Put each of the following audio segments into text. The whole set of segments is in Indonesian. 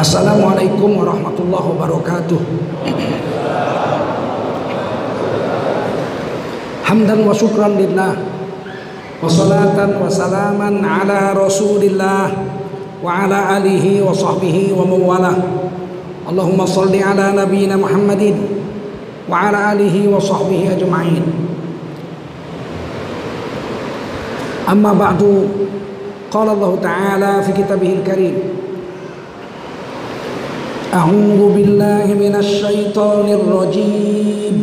Assalamualaikum warahmatullahi wabarakatuh. Hamdan wa syukran lillah wa salatan wa salaman ala Rasulillah wa ala alihi wa sahbihi wa mawalah. Allahumma salli ala nabiyyina Muhammadin wa ala alihi wa sahbihi ajma'in. Amma ba'du qala Allah Ta'ala fi kitabihil karim أعوذ بالله من الشيطان الرجيم.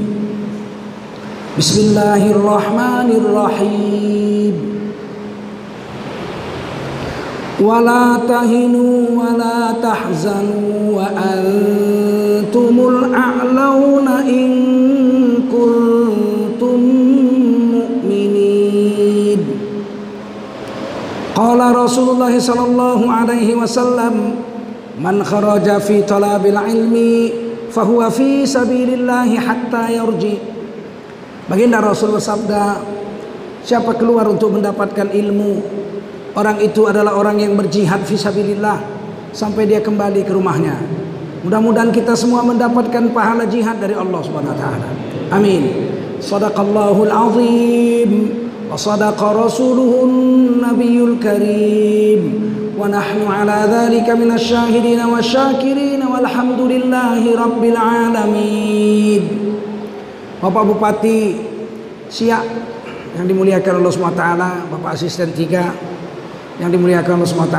بسم الله الرحمن الرحيم. ولا تهنوا ولا تحزنوا وأنتم الأعلون إن كنتم مؤمنين. قال رسول الله صلى الله عليه وسلم Man kharaja fi talabil ilmi fahuwa fi sabilillah hatta yarji. Baginda Rasul bersabda, siapa keluar untuk mendapatkan ilmu, orang itu adalah orang yang berjihad fi sabilillah sampai dia kembali ke rumahnya. Mudah-mudahan kita semua mendapatkan pahala jihad dari Allah Subhanahu wa taala. Amin. Sadaqallahul azim wa sadaqa rasuluhun nabiyul karim. ونحن على ذلك من الشاهدين والشاكرين والحمد لله رب العالمين Bapak Bupati Siak yang dimuliakan Allah SWT Bapak Asisten 3 yang dimuliakan Allah SWT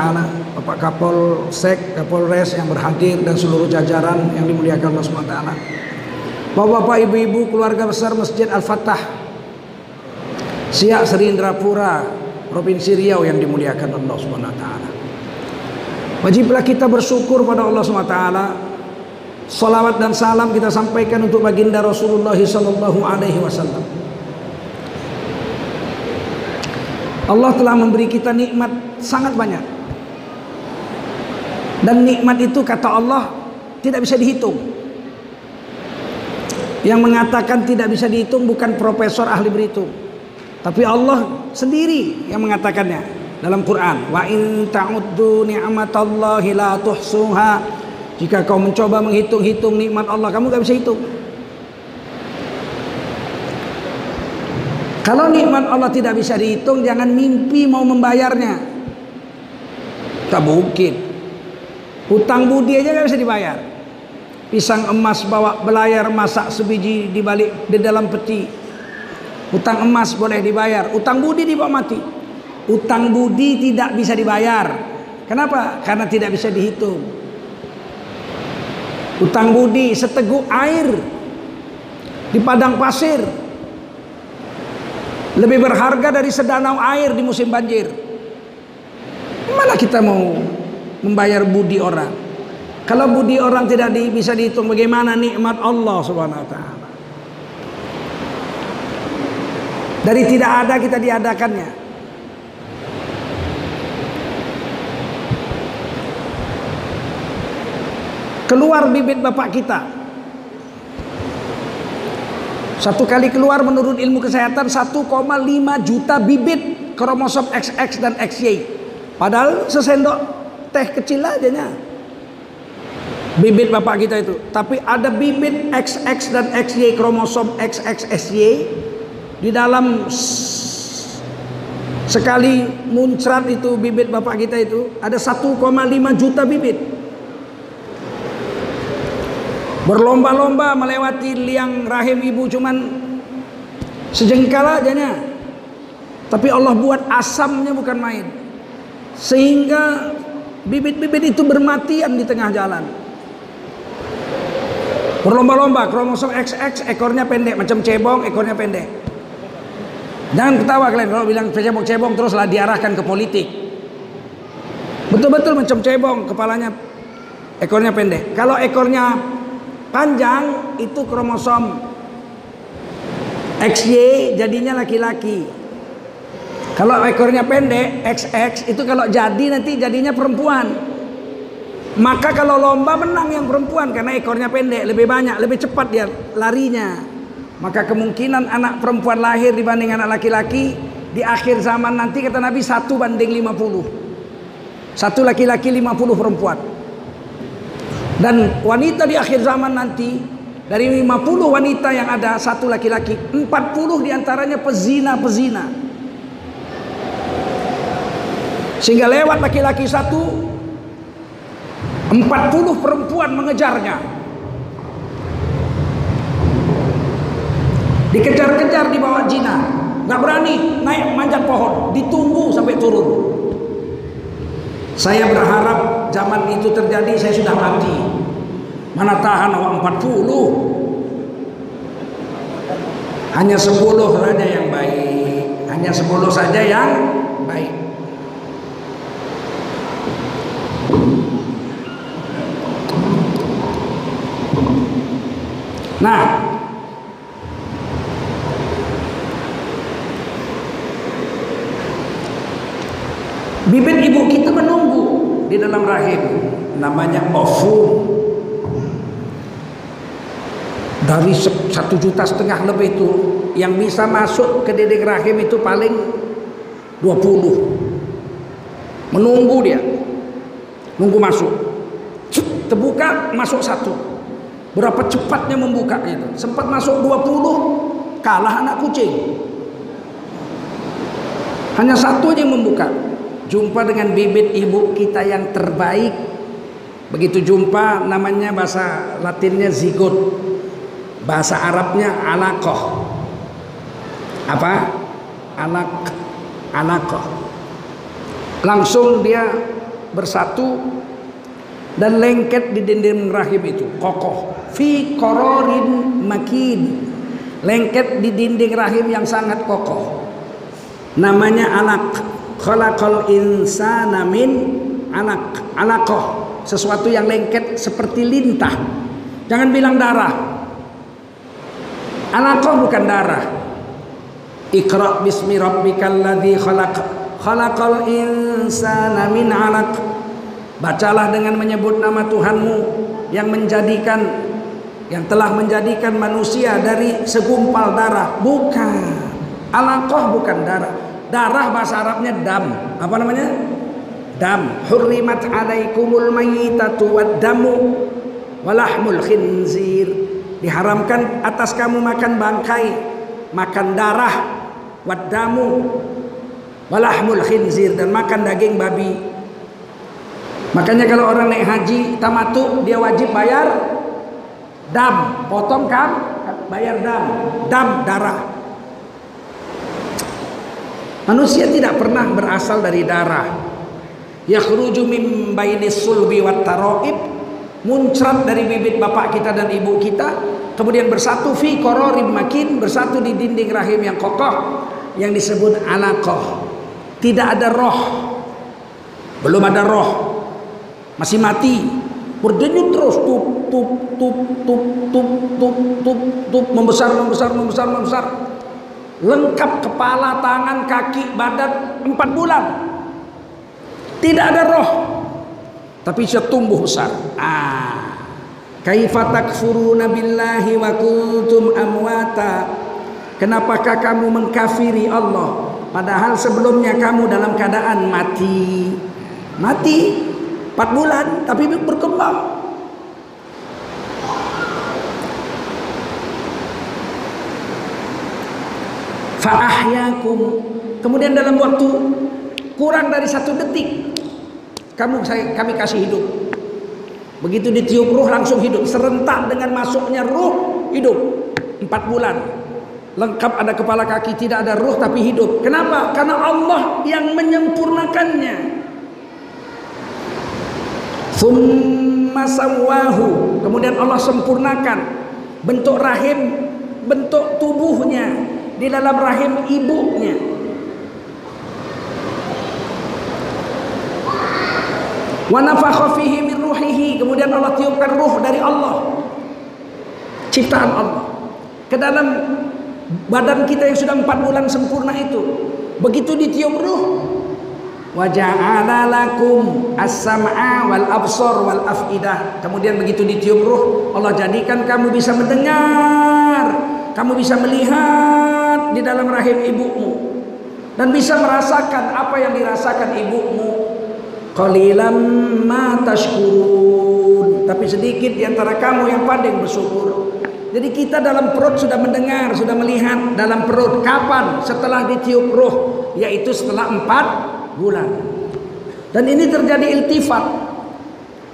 Bapak Kapol Sek, Kapolres yang berhadir dan seluruh jajaran yang dimuliakan Allah SWT Bapak-bapak, ibu-ibu, keluarga besar Masjid Al-Fatah Siak Serindrapura Provinsi Riau yang dimuliakan Allah SWT Wajiblah kita bersyukur pada Allah SWT. Salawat dan salam kita sampaikan untuk baginda Rasulullah Wasallam. Allah telah memberi kita nikmat sangat banyak. Dan nikmat itu kata Allah tidak bisa dihitung. Yang mengatakan tidak bisa dihitung bukan profesor ahli berhitung. Tapi Allah sendiri yang mengatakannya dalam Quran. Wa in ta'uddu ni'matallahi la tuhsuha. Jika kau mencoba menghitung-hitung nikmat Allah kamu gak bisa hitung. Kalau nikmat Allah tidak bisa dihitung jangan mimpi mau membayarnya. Tak mungkin. Hutang budi aja gak bisa dibayar. Pisang emas bawa belayar masak sebiji di balik di dalam peti hutang emas boleh dibayar hutang budi dibawa mati utang budi tidak bisa dibayar. Kenapa? Karena tidak bisa dihitung. Utang budi seteguk air di padang pasir lebih berharga dari sedanau air di musim banjir. Mana kita mau membayar budi orang? Kalau budi orang tidak bisa dihitung bagaimana nikmat Allah Subhanahu wa taala. Dari tidak ada kita diadakannya. keluar bibit bapak kita. Satu kali keluar menurut ilmu kesehatan 1,5 juta bibit kromosom XX dan XY padahal sesendok teh kecil aja nya. Bibit bapak kita itu. Tapi ada bibit XX dan XY kromosom XX XY di dalam sekali muncrat itu bibit bapak kita itu ada 1,5 juta bibit. Berlomba-lomba melewati liang rahim ibu cuman sejengkal aja nya tapi Allah buat asamnya bukan main. Sehingga bibit-bibit itu bermatian di tengah jalan. Berlomba-lomba kromosom XX ekornya pendek macam cebong ekornya pendek jangan ketawa kalian kalau bilang cebong-cebong teruslah diarahkan ke politik. Betul-betul macam cebong kepalanya. Ekornya pendek. Kalau ekornya panjang itu kromosom XY jadinya laki-laki. Kalau ekornya pendek XX itu kalau jadi nanti jadinya perempuan. Maka kalau lomba menang yang perempuan karena ekornya pendek lebih banyak lebih cepat dia larinya maka kemungkinan anak perempuan lahir dibanding anak laki-laki di akhir zaman nanti kata Nabi satu banding 50 satu laki-laki 50 perempuan Dan wanita di akhir zaman nanti dari 50 wanita yang ada satu laki-laki, 40 di antaranya pezina-pezina. Sehingga lewat laki-laki satu, 40 perempuan mengejarnya. Dikejar-kejar di bawah jina, nggak berani naik manjat pohon, ditunggu sampai turun. Saya berharap zaman itu terjadi saya sudah mati. Mana tahan awak 40. Hanya 10 saja yang baik. Hanya 10 saja yang baik. Nah, bibit ibu kita menunggu di dalam rahim. Namanya ovum dari satu juta setengah lebih itu yang bisa masuk ke dinding rahim itu paling 20 menunggu dia. Nunggu masuk. Terbuka masuk satu. Berapa cepatnya membuka itu? Sempat masuk 20 kalah anak kucing. Hanya satu aja yang membuka jumpa dengan bibit ibu kita yang terbaik. Begitu jumpa namanya bahasa latinnya zigot. Bahasa Arabnya alakoh apa? Anak alakoh langsung dia bersatu dan lengket di dinding rahim itu kokoh. Fi kororin makin. Lengket di dinding rahim yang sangat kokoh. Namanya anak khalaqal insana min anak alaqah. Sesuatu yang lengket seperti lintah. Jangan bilang darah. Alaqah bukan darah. Iqra bismi rabbikal ladzi khalaq khalaqal insana min alaq. Bacalah dengan menyebut nama Tuhanmu yang menjadikan yang telah menjadikan manusia dari segumpal darah. Bukan. Alaqah bukan darah Darah bahasa Arabnya dam. Apa namanya? Dam. Hurrimat alaikumul mayyitatu wad damu walahmul khinzir. Diharamkan atas kamu makan bangkai, makan darah, wad damu walahmul khinzir dan makan daging babi. Makanya kalau orang naik haji tamatu dia wajib bayar dam, potong kan? Bayar dam, dam darah. Manusia tidak pernah berasal dari darah. Yakhruju min bainis sulbi wat taraib muncrat dari bibit bapak kita dan ibu kita kemudian bersatu fi qararin makin bersatu di dinding rahim yang kokoh yang disebut alaqah. Tidak ada roh. Belum ada roh. Masih mati. Berdenyut terus tup tup tup tup tup tup tup tup membesar membesar membesar membesar lengkap kepala, tangan, kaki, badan empat bulan. Tidak ada roh, tapi bisa tumbuh besar. Ah, kaifa takfuruna billahi wa kuntum amwata? Kenapakah kamu mengkafiri Allah? Padahal sebelumnya kamu dalam keadaan mati. Mati empat bulan, tapi berkembang. Fa'ahyakum. Kemudian dalam waktu kurang dari satu detik kamu saya kami kasih hidup. Begitu ditiup ruh langsung hidup. Serentak dengan masuknya ruh hidup. Empat bulan. Lengkap ada kepala kaki tidak ada ruh tapi hidup. Kenapa? Karena Allah yang menyempurnakannya. Thumma sawahu. Kemudian Allah sempurnakan bentuk rahim bentuk tubuhnya di dalam rahim ibunya. Wa nafakha fihi min ruhihi, kemudian Allah tiupkan ruh dari Allah. Ciptaan Allah ke dalam badan kita yang sudah empat bulan sempurna itu. Begitu ditiup ruh, wa ja'ala lakum as-sam'a wal absar wal afidah. Kemudian begitu ditiup ruh, Allah jadikan kamu bisa mendengar, kamu bisa melihat di dalam rahim ibumu dan bisa merasakan apa yang dirasakan ibumu qalilam ma tapi sedikit di antara kamu yang pandai bersyukur. Jadi kita dalam perut sudah mendengar, sudah melihat dalam perut kapan setelah ditiup roh, yaitu setelah empat bulan. Dan ini terjadi iltifat,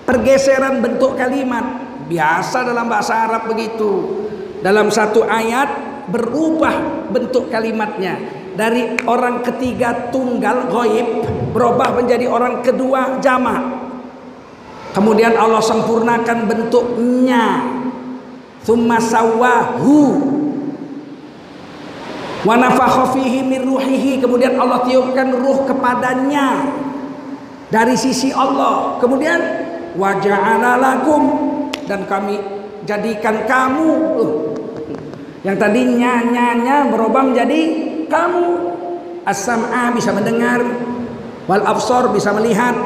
pergeseran bentuk kalimat. Biasa dalam bahasa Arab begitu. Dalam satu ayat berubah bentuk kalimatnya. Dari orang ketiga tunggal goib berubah menjadi orang kedua jamak. Kemudian Allah sempurnakan bentuknya. Thumma sawahu. Kemudian Allah tiupkan ruh kepadanya. Dari sisi Allah. Kemudian wa ja'ala lakum. Dan kami jadikan kamu. Uh, yang tadinya nyanya berubah menjadi kamu. As-sam'a bisa mendengar wal absar bisa melihat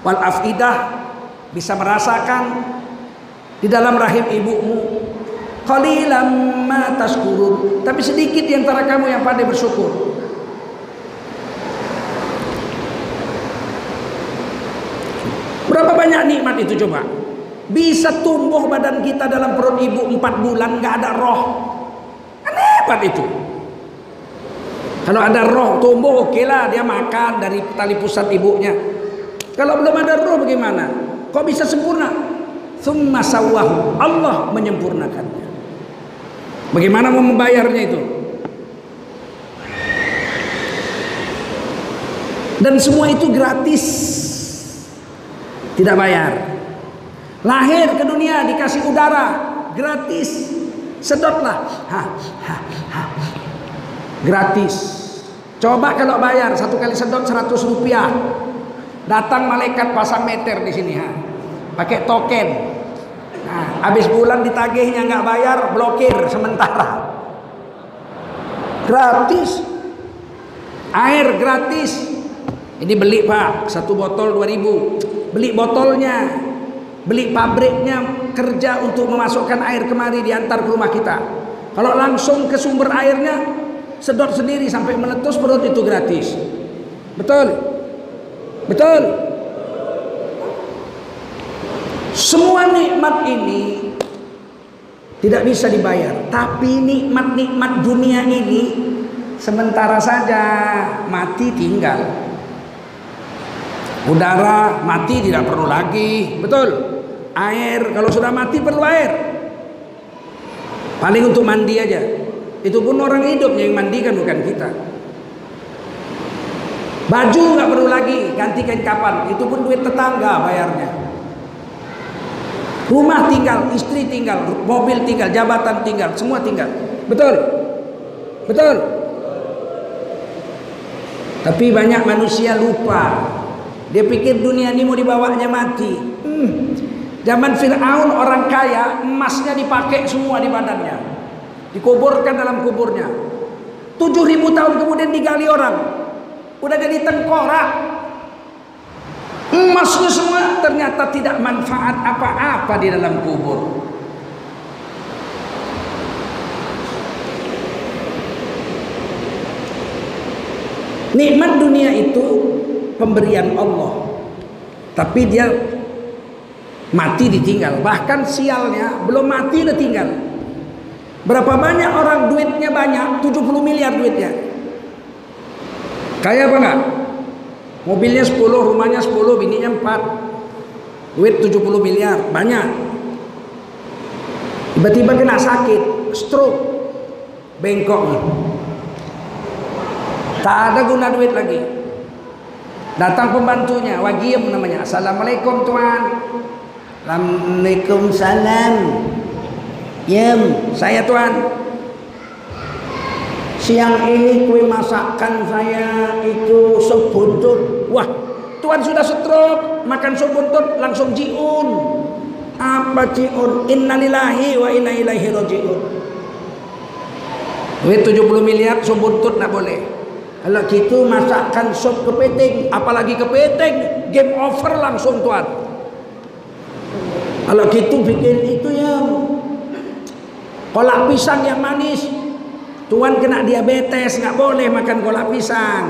wal afidah bisa merasakan. Di dalam rahim ibumu qalilan ma tashkurun. Tapi sedikit di antara kamu yang pandai bersyukur. Berapa banyak nikmat itu coba bisa tumbuh badan kita dalam perut ibu empat bulan nggak ada roh kan hebat itu kalau ada roh tumbuh oke lah dia makan dari tali pusat ibunya kalau belum ada roh bagaimana kok bisa sempurna Thumma sawahu. Allah menyempurnakannya. Bagaimana mau membayarnya itu? Dan semua itu gratis. Tidak bayar. Lahir ke dunia dikasih udara gratis. Sedotlah. Gratis. Coba kalau bayar satu kali sedot 100 rupiah. Datang malaikat pasang meter di sini ha. Pakai token. Nah, habis bulan ditagihnya nggak bayar, blokir sementara. Gratis. Air gratis. Ini beli pak, satu botol 2000 Beli botolnya, beli pabriknya kerja untuk memasukkan air kemari diantar ke rumah kita. Kalau langsung ke sumber airnya, sedot sendiri sampai meletus perut itu gratis. Betul? Betul? Semua nikmat ini tidak bisa dibayar, tapi nikmat-nikmat dunia ini sementara saja mati tinggal. Udara mati tidak perlu lagi, betul. Air kalau sudah mati perlu air. Paling untuk mandi aja. Itu pun orang hidup yang mandikan bukan kita. Baju nggak perlu lagi, ganti kain kapan. Itu pun duit tetangga bayarnya. Rumah tinggal, istri tinggal, mobil tinggal, jabatan tinggal, semua tinggal. Betul? Betul? Tapi banyak manusia lupa. Dia pikir dunia ini mau dibawanya mati. Hmm. Zaman Fir'aun orang kaya, emasnya dipakai semua di badannya. Dikuburkan dalam kuburnya. 7000 tahun kemudian digali orang. Udah jadi tengkorak, Emasnya semua ternyata tidak manfaat apa-apa di dalam kubur. Nikmat dunia itu pemberian Allah. Tapi dia mati ditinggal. Bahkan sialnya belum mati udah tinggal. Berapa banyak orang duitnya banyak? 70 miliar duitnya. Kaya apa enggak? Mobilnya 10, rumahnya 10, bininya 4. Duit 70 miliar, banyak. Tiba-tiba kena sakit, stroke. Bengkok. Tak ada guna duit lagi. Datang pembantunya, Wagiem namanya. Assalamualaikum tuan. Assalamualaikum salam. Yem, saya tuan. Siang ini kue masakan saya itu sop buntut. Wah, Tuhan sudah stroke, makan sop buntut langsung jiun. Apa jiun? Innalillahi wa inna ilaihi rajiun. Duit 70 miliar sop buntut boleh. Kalau gitu masakan sop kepiting, apalagi kepiting, game over langsung tuan. Kalau gitu bikin itu ya. Kolak pisang yang manis, Tuan kena diabetes, nggak boleh makan kolak pisang.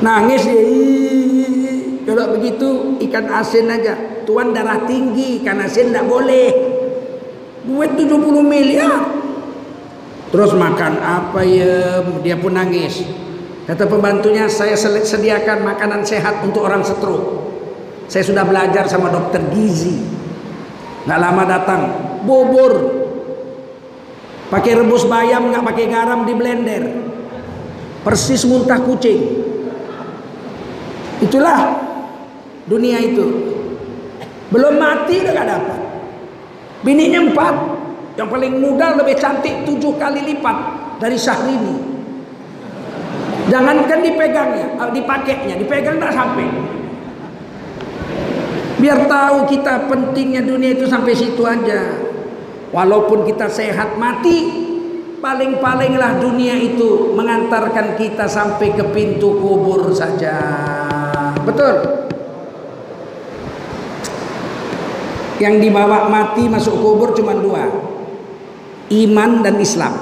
Nangis dia. Kalau begitu ikan asin aja. tuan darah tinggi karena saya tidak boleh. Duit 70 miliar. Terus makan apa ya? Dia pun nangis. Kata pembantunya saya sediakan makanan sehat untuk orang stroke saya sudah belajar sama dokter gizi. Nggak lama datang bubur. Pakai rebus bayam nggak pakai garam di blender. Persis muntah kucing. Itulah dunia itu. Belum mati udah gak dapat. Bininya empat. Yang paling muda lebih cantik tujuh kali lipat dari Syahrini. Jangankan dipegangnya eh, dipakainya. Dipegang tak sampai biar tahu kita pentingnya dunia itu sampai situ aja. Walaupun kita sehat mati paling-palinglah dunia itu mengantarkan kita sampai ke pintu kubur saja. Betul? Yang dibawa mati masuk kubur cuma dua. Iman dan Islam.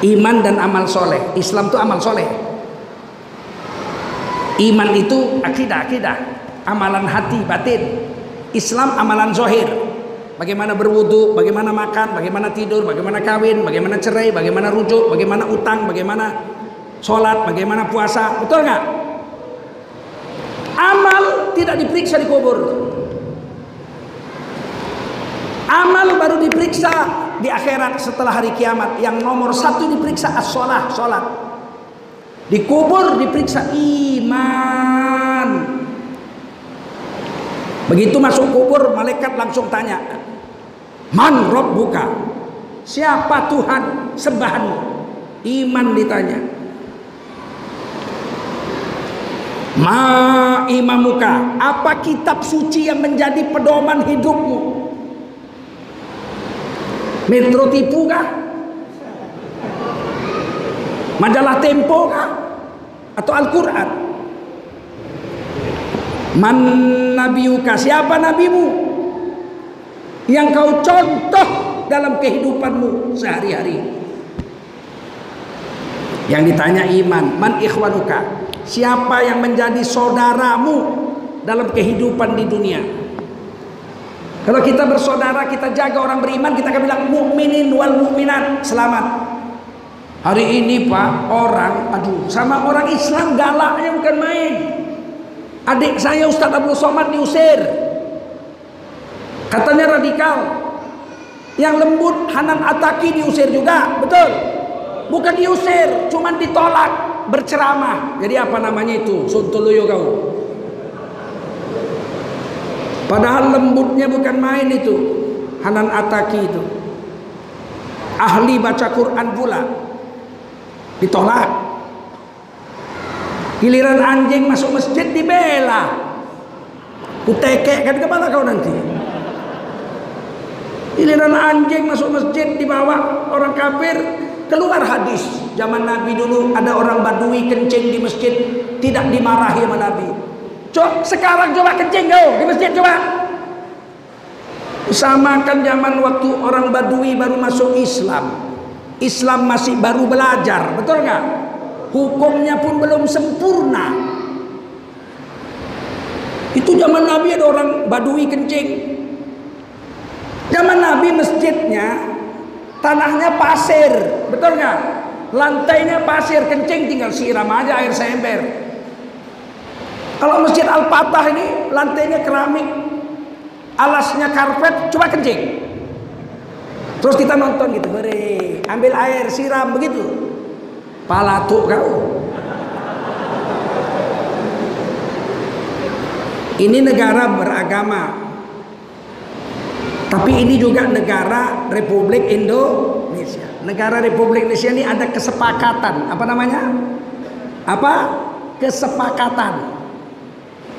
Iman dan amal soleh. Islam itu amal soleh. Iman itu akidah akidah amalan hati batin Islam amalan zohir bagaimana berwudu bagaimana makan bagaimana tidur bagaimana kawin bagaimana cerai bagaimana rujuk bagaimana utang bagaimana sholat bagaimana puasa betul nggak amal tidak diperiksa di kubur Amal baru diperiksa di akhirat setelah hari kiamat. Yang nomor satu diperiksa as-sholah, sholat. Dikubur diperiksa iman. Begitu masuk kubur, malaikat langsung tanya, Man Rob buka, siapa Tuhan sembahanmu? Iman ditanya. Ma imamuka, apa kitab suci yang menjadi pedoman hidupmu? Metro tipu kah? Majalah Tempo kah? Atau Al-Quran? Man nabiuka siapa nabimu? Yang kau contoh dalam kehidupanmu sehari-hari. Yang ditanya iman, man ikhwanuka? Siapa yang menjadi saudaramu dalam kehidupan di dunia? Kalau kita bersaudara, kita jaga orang beriman, kita akan bilang mukminin wal mukminat, selamat. Hari ini Pak, orang aduh sama orang Islam galaknya bukan main. Adik saya Ustadz Abdul Somad diusir. Katanya radikal. Yang lembut Hanan Ataki diusir juga, betul? Bukan diusir, cuman ditolak, berceramah. Jadi apa namanya itu? Suntuluyo kau. Padahal lembutnya bukan main itu. Hanan Ataki itu. Ahli baca Quran pula. Ditolak. Giliran anjing masuk masjid dibela. Kutekek kan ke mana kau nanti? Giliran anjing masuk masjid dibawa orang kafir keluar hadis zaman Nabi dulu ada orang Badui kencing di masjid tidak dimarahi sama Nabi Coba sekarang coba kencing kau di masjid coba. Samakan zaman waktu orang Badui baru masuk Islam. Islam masih baru belajar, betul nggak? Hukumnya pun belum sempurna. Itu zaman Nabi ada orang Badui kencing. Zaman Nabi masjidnya tanahnya pasir, betul nggak? Lantainya pasir, kencing tinggal siram aja air sember. Kalau masjid Al-Fatah ini lantainya keramik, alasnya karpet, coba kencing. Terus kita nonton gitu, beri, ambil air, siram begitu. Palatu kau. Ini negara beragama. Tapi ini juga negara Republik Indonesia. Negara Republik Indonesia ini ada kesepakatan. Apa namanya? Apa? Kesepakatan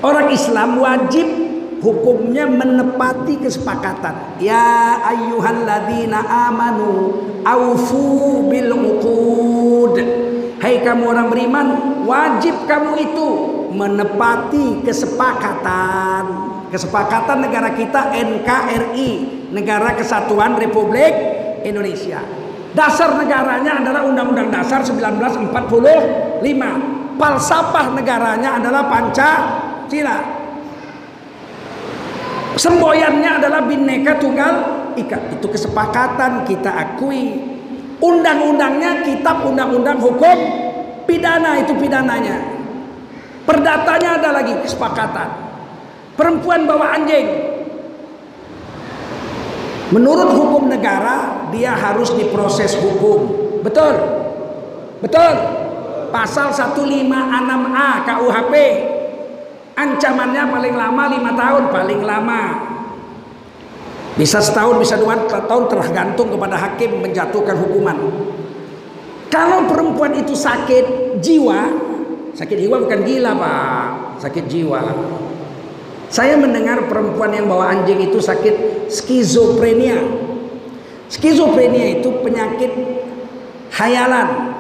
Orang Islam wajib hukumnya menepati kesepakatan. Ya ayyuhalladzina amanu aufu bil uqud. Hai kamu orang beriman, wajib kamu itu menepati kesepakatan. Kesepakatan negara kita NKRI, Negara Kesatuan Republik Indonesia. Dasar negaranya adalah Undang-Undang Dasar 1945. Falsafah negaranya adalah Pancasila. Semboyannya adalah bineka tunggal ika. Itu kesepakatan kita akui. Undang-undangnya kitab undang-undang hukum pidana itu pidananya. Perdatanya ada lagi kesepakatan. Perempuan bawa anjing. Menurut hukum negara dia harus diproses hukum. Betul? Betul? Pasal 156A KUHP Ancamannya paling lama lima tahun, paling lama. Bisa setahun, bisa dua tahun tergantung kepada hakim menjatuhkan hukuman. Kalau perempuan itu sakit jiwa, sakit jiwa bukan gila pak, sakit jiwa. Saya mendengar perempuan yang bawa anjing itu sakit skizofrenia. Skizofrenia itu penyakit hayalan.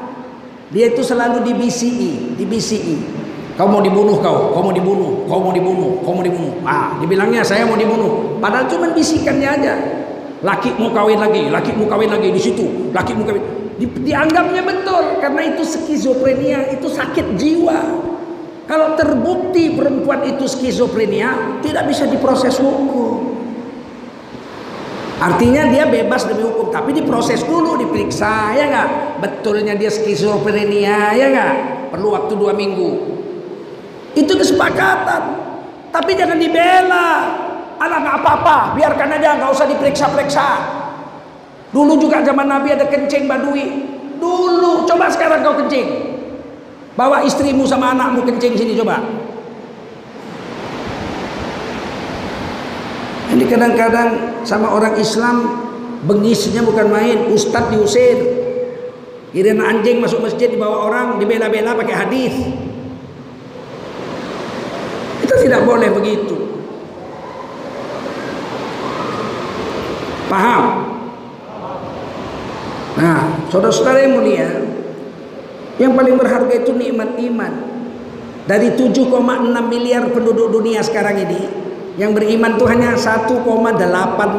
Dia itu selalu di BCI, di BCI. Kau mau dibunuh kau, kau mau dibunuh, kau mau dibunuh, kau mau dibunuh. Ah, dibilangnya saya mau dibunuh. Padahal cuma bisikannya aja. Laki mau kawin lagi, laki mau kawin lagi di situ, laki mau kawin. Di, dianggapnya betul karena itu skizofrenia, itu sakit jiwa. Kalau terbukti perempuan itu skizofrenia, tidak bisa diproses hukum. Artinya dia bebas demi hukum, tapi diproses dulu, diperiksa, ya nggak? Betulnya dia skizofrenia, ya nggak? Perlu waktu dua minggu. Itu kesepakatan. Tapi jangan dibela. Anak nggak apa-apa, biarkan aja, nggak usah diperiksa-periksa. Dulu juga zaman Nabi ada kencing badui. Dulu, coba sekarang kau kencing. Bawa istrimu sama anakmu kencing sini coba. Ini kadang-kadang sama orang Islam bengisnya bukan main, ustadz diusir. Kirain anjing masuk masjid dibawa orang dibela-bela pakai hadis. Tidak boleh begitu. Paham? Nah, saudara-saudara yang mulia, yang paling berharga itu nikmat iman. Dari 7,6 miliar penduduk dunia sekarang ini, yang beriman itu hanya 1,8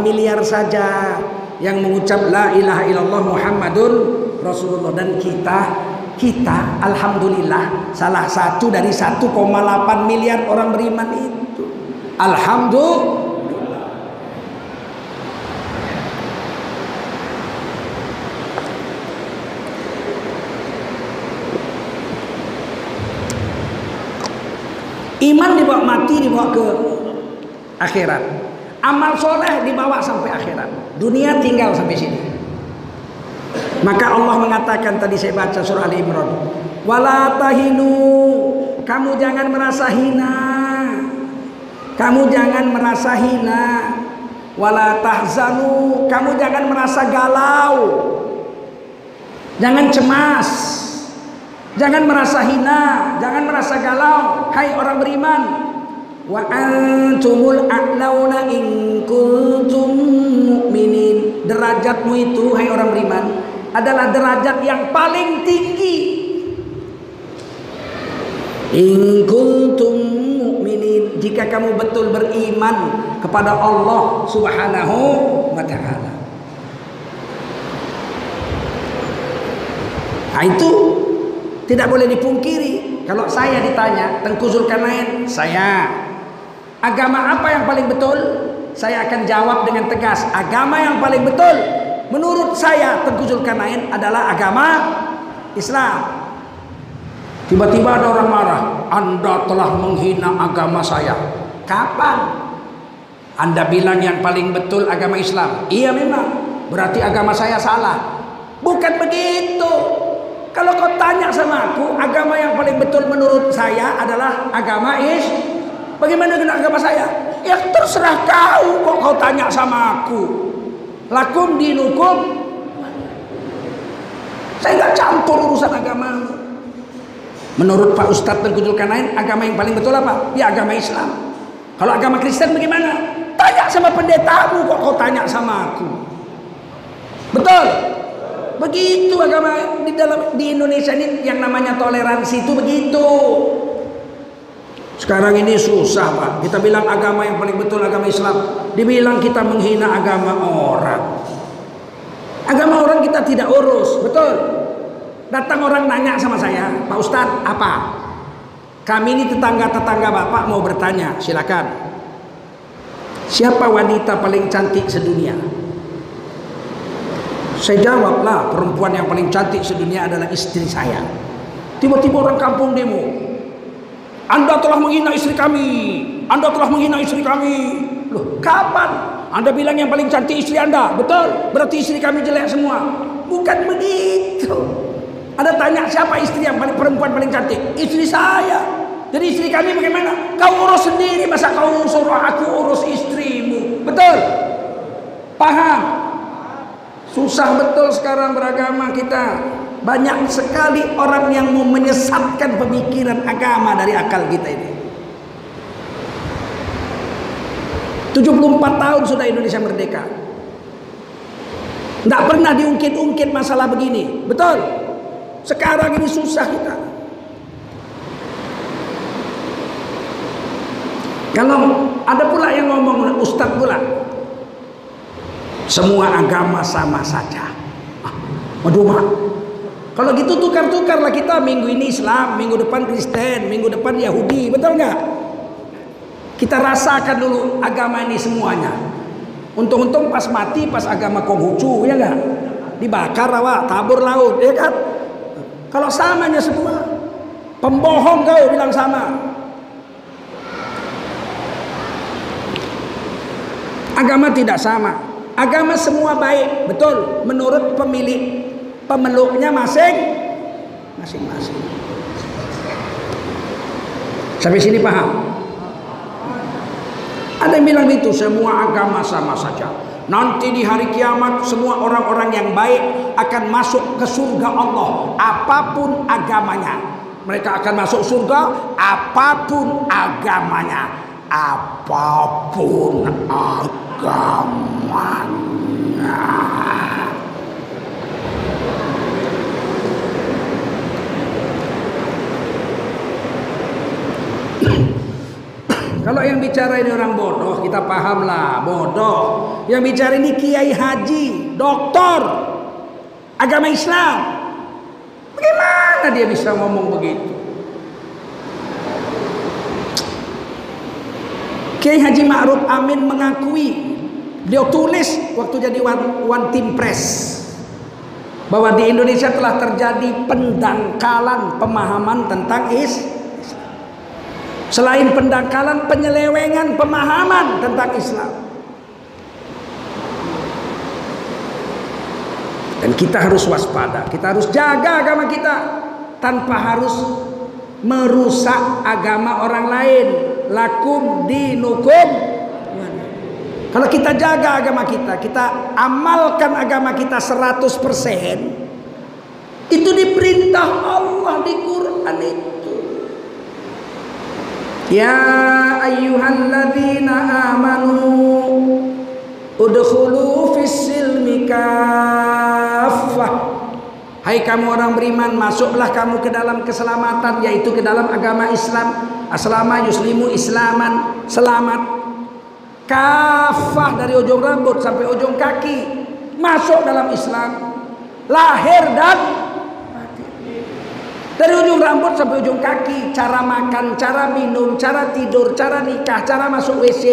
miliar saja yang mengucap la ilaha illallah Muhammadun Rasulullah dan kita kita alhamdulillah salah satu dari 1,8 miliar orang beriman itu. Alhamdulillah. Iman dibawa mati dibawa ke akhirat. Amal soleh dibawa sampai akhirat. Dunia tinggal sampai sini. Maka Allah mengatakan tadi saya baca surah Ali Imran, "Wala tahinu." Kamu jangan merasa hina. Kamu jangan merasa hina. Wala tahzanu. Kamu jangan merasa galau. Jangan cemas. Jangan merasa hina, jangan merasa galau. Hai orang beriman, wa antumul a'launa in kuntum mu'minin. Derajatmu itu hai orang beriman adalah derajat yang paling tinggi. In kuntum mu'minin jika kamu betul beriman kepada Allah Subhanahu wa taala. Nah, itu tidak boleh dipungkiri. Kalau saya ditanya, Tengku Zulkarnain, saya agama apa yang paling betul? Saya akan jawab dengan tegas, agama yang paling betul Menurut saya Tengku Zulkarnain adalah agama Islam. Tiba-tiba ada orang marah, Anda telah menghina agama saya. Kapan? Anda bilang yang paling betul agama Islam. Iya memang. Berarti agama saya salah. Bukan begitu. Kalau kau tanya sama aku, agama yang paling betul menurut saya adalah agama Is. Bagaimana dengan agama saya? Ya terserah kau kok kau tanya sama aku lakum dinukum. Saya nggak campur urusan agama. Menurut Pak Ustadz dan kujulkan lain agama yang paling betul apa? Ya agama Islam. Kalau agama Kristen bagaimana? Tanya sama pendetamu kok kau tanya sama aku. Betul? Begitu agama di dalam di Indonesia ini yang namanya toleransi itu begitu sekarang ini susah pak. Kita bilang agama yang paling betul agama Islam. Dibilang kita menghina agama orang. Agama orang kita tidak urus, betul. Datang orang nanya sama saya, Pak Ustadz apa? Kami ini tetangga-tetangga bapak mau bertanya, silakan. Siapa wanita paling cantik sedunia? Saya jawablah perempuan yang paling cantik sedunia adalah istri saya. Tiba-tiba orang kampung demo. Anda telah menghina istri kami. Anda telah menghina istri kami. Loh, kapan? Anda bilang yang paling cantik istri Anda. Betul. Berarti istri kami jelek semua. Bukan begitu. Anda tanya siapa istri yang paling perempuan paling cantik? Istri saya. Jadi istri kami bagaimana? Kau urus sendiri, masa kau suruh aku urus istrimu? Betul? Paham? Susah betul sekarang beragama kita. Banyak sekali orang yang mau menyesatkan pemikiran agama dari akal kita ini. 74 tahun sudah Indonesia merdeka. Tidak pernah diungkit-ungkit masalah begini. Betul? Sekarang ini susah kita. Kalau ada pula yang ngomong Ustadz pula semua agama sama saja. Ah, waduh mak. Kalau gitu tukar-tukarlah kita minggu ini Islam, minggu depan Kristen, minggu depan Yahudi, betul nggak? Kita rasakan dulu agama ini semuanya. Untung-untung pas mati pas agama Konghucu ya nggak? Dibakar awak, tabur laut, ya kan? Kalau samanya semua, pembohong kau bilang sama. Agama tidak sama. Agama semua baik, betul. Menurut pemilik pemeluknya masing masing-masing. Sampai sini paham? Ada yang bilang itu semua agama sama saja. Nanti di hari kiamat semua orang-orang yang baik akan masuk ke surga Allah apa pun agamanya. Mereka akan masuk surga apa pun agamanya. Apa pun agamanya. Kalau yang bicara ini orang bodoh, kita pahamlah bodoh. Yang bicara ini kiai haji, doktor, agama Islam. Bagaimana dia bisa ngomong begitu? Kiai Haji Ma'ruf Amin mengakui Beliau tulis waktu jadi one, one team press bahwa di Indonesia telah terjadi pendangkalan pemahaman tentang is Selain pendangkalan, penyelewengan pemahaman tentang Islam. Dan kita harus waspada, kita harus jaga agama kita tanpa harus merusak agama orang lain. Lakum dinukum kalau kita jaga agama kita, kita amalkan agama kita 100%, itu diperintah Allah di Quran itu. Ya ayyuhalladzina amanu udkhulu fis silmi kaffah. Hai kamu orang beriman, masuklah kamu ke dalam keselamatan yaitu ke dalam agama Islam. Aslama yuslimu islaman, selamat kafah dari ujung rambut sampai ujung kaki masuk dalam Islam lahir dan dari ujung rambut sampai ujung kaki cara makan cara minum cara tidur cara nikah cara masuk WC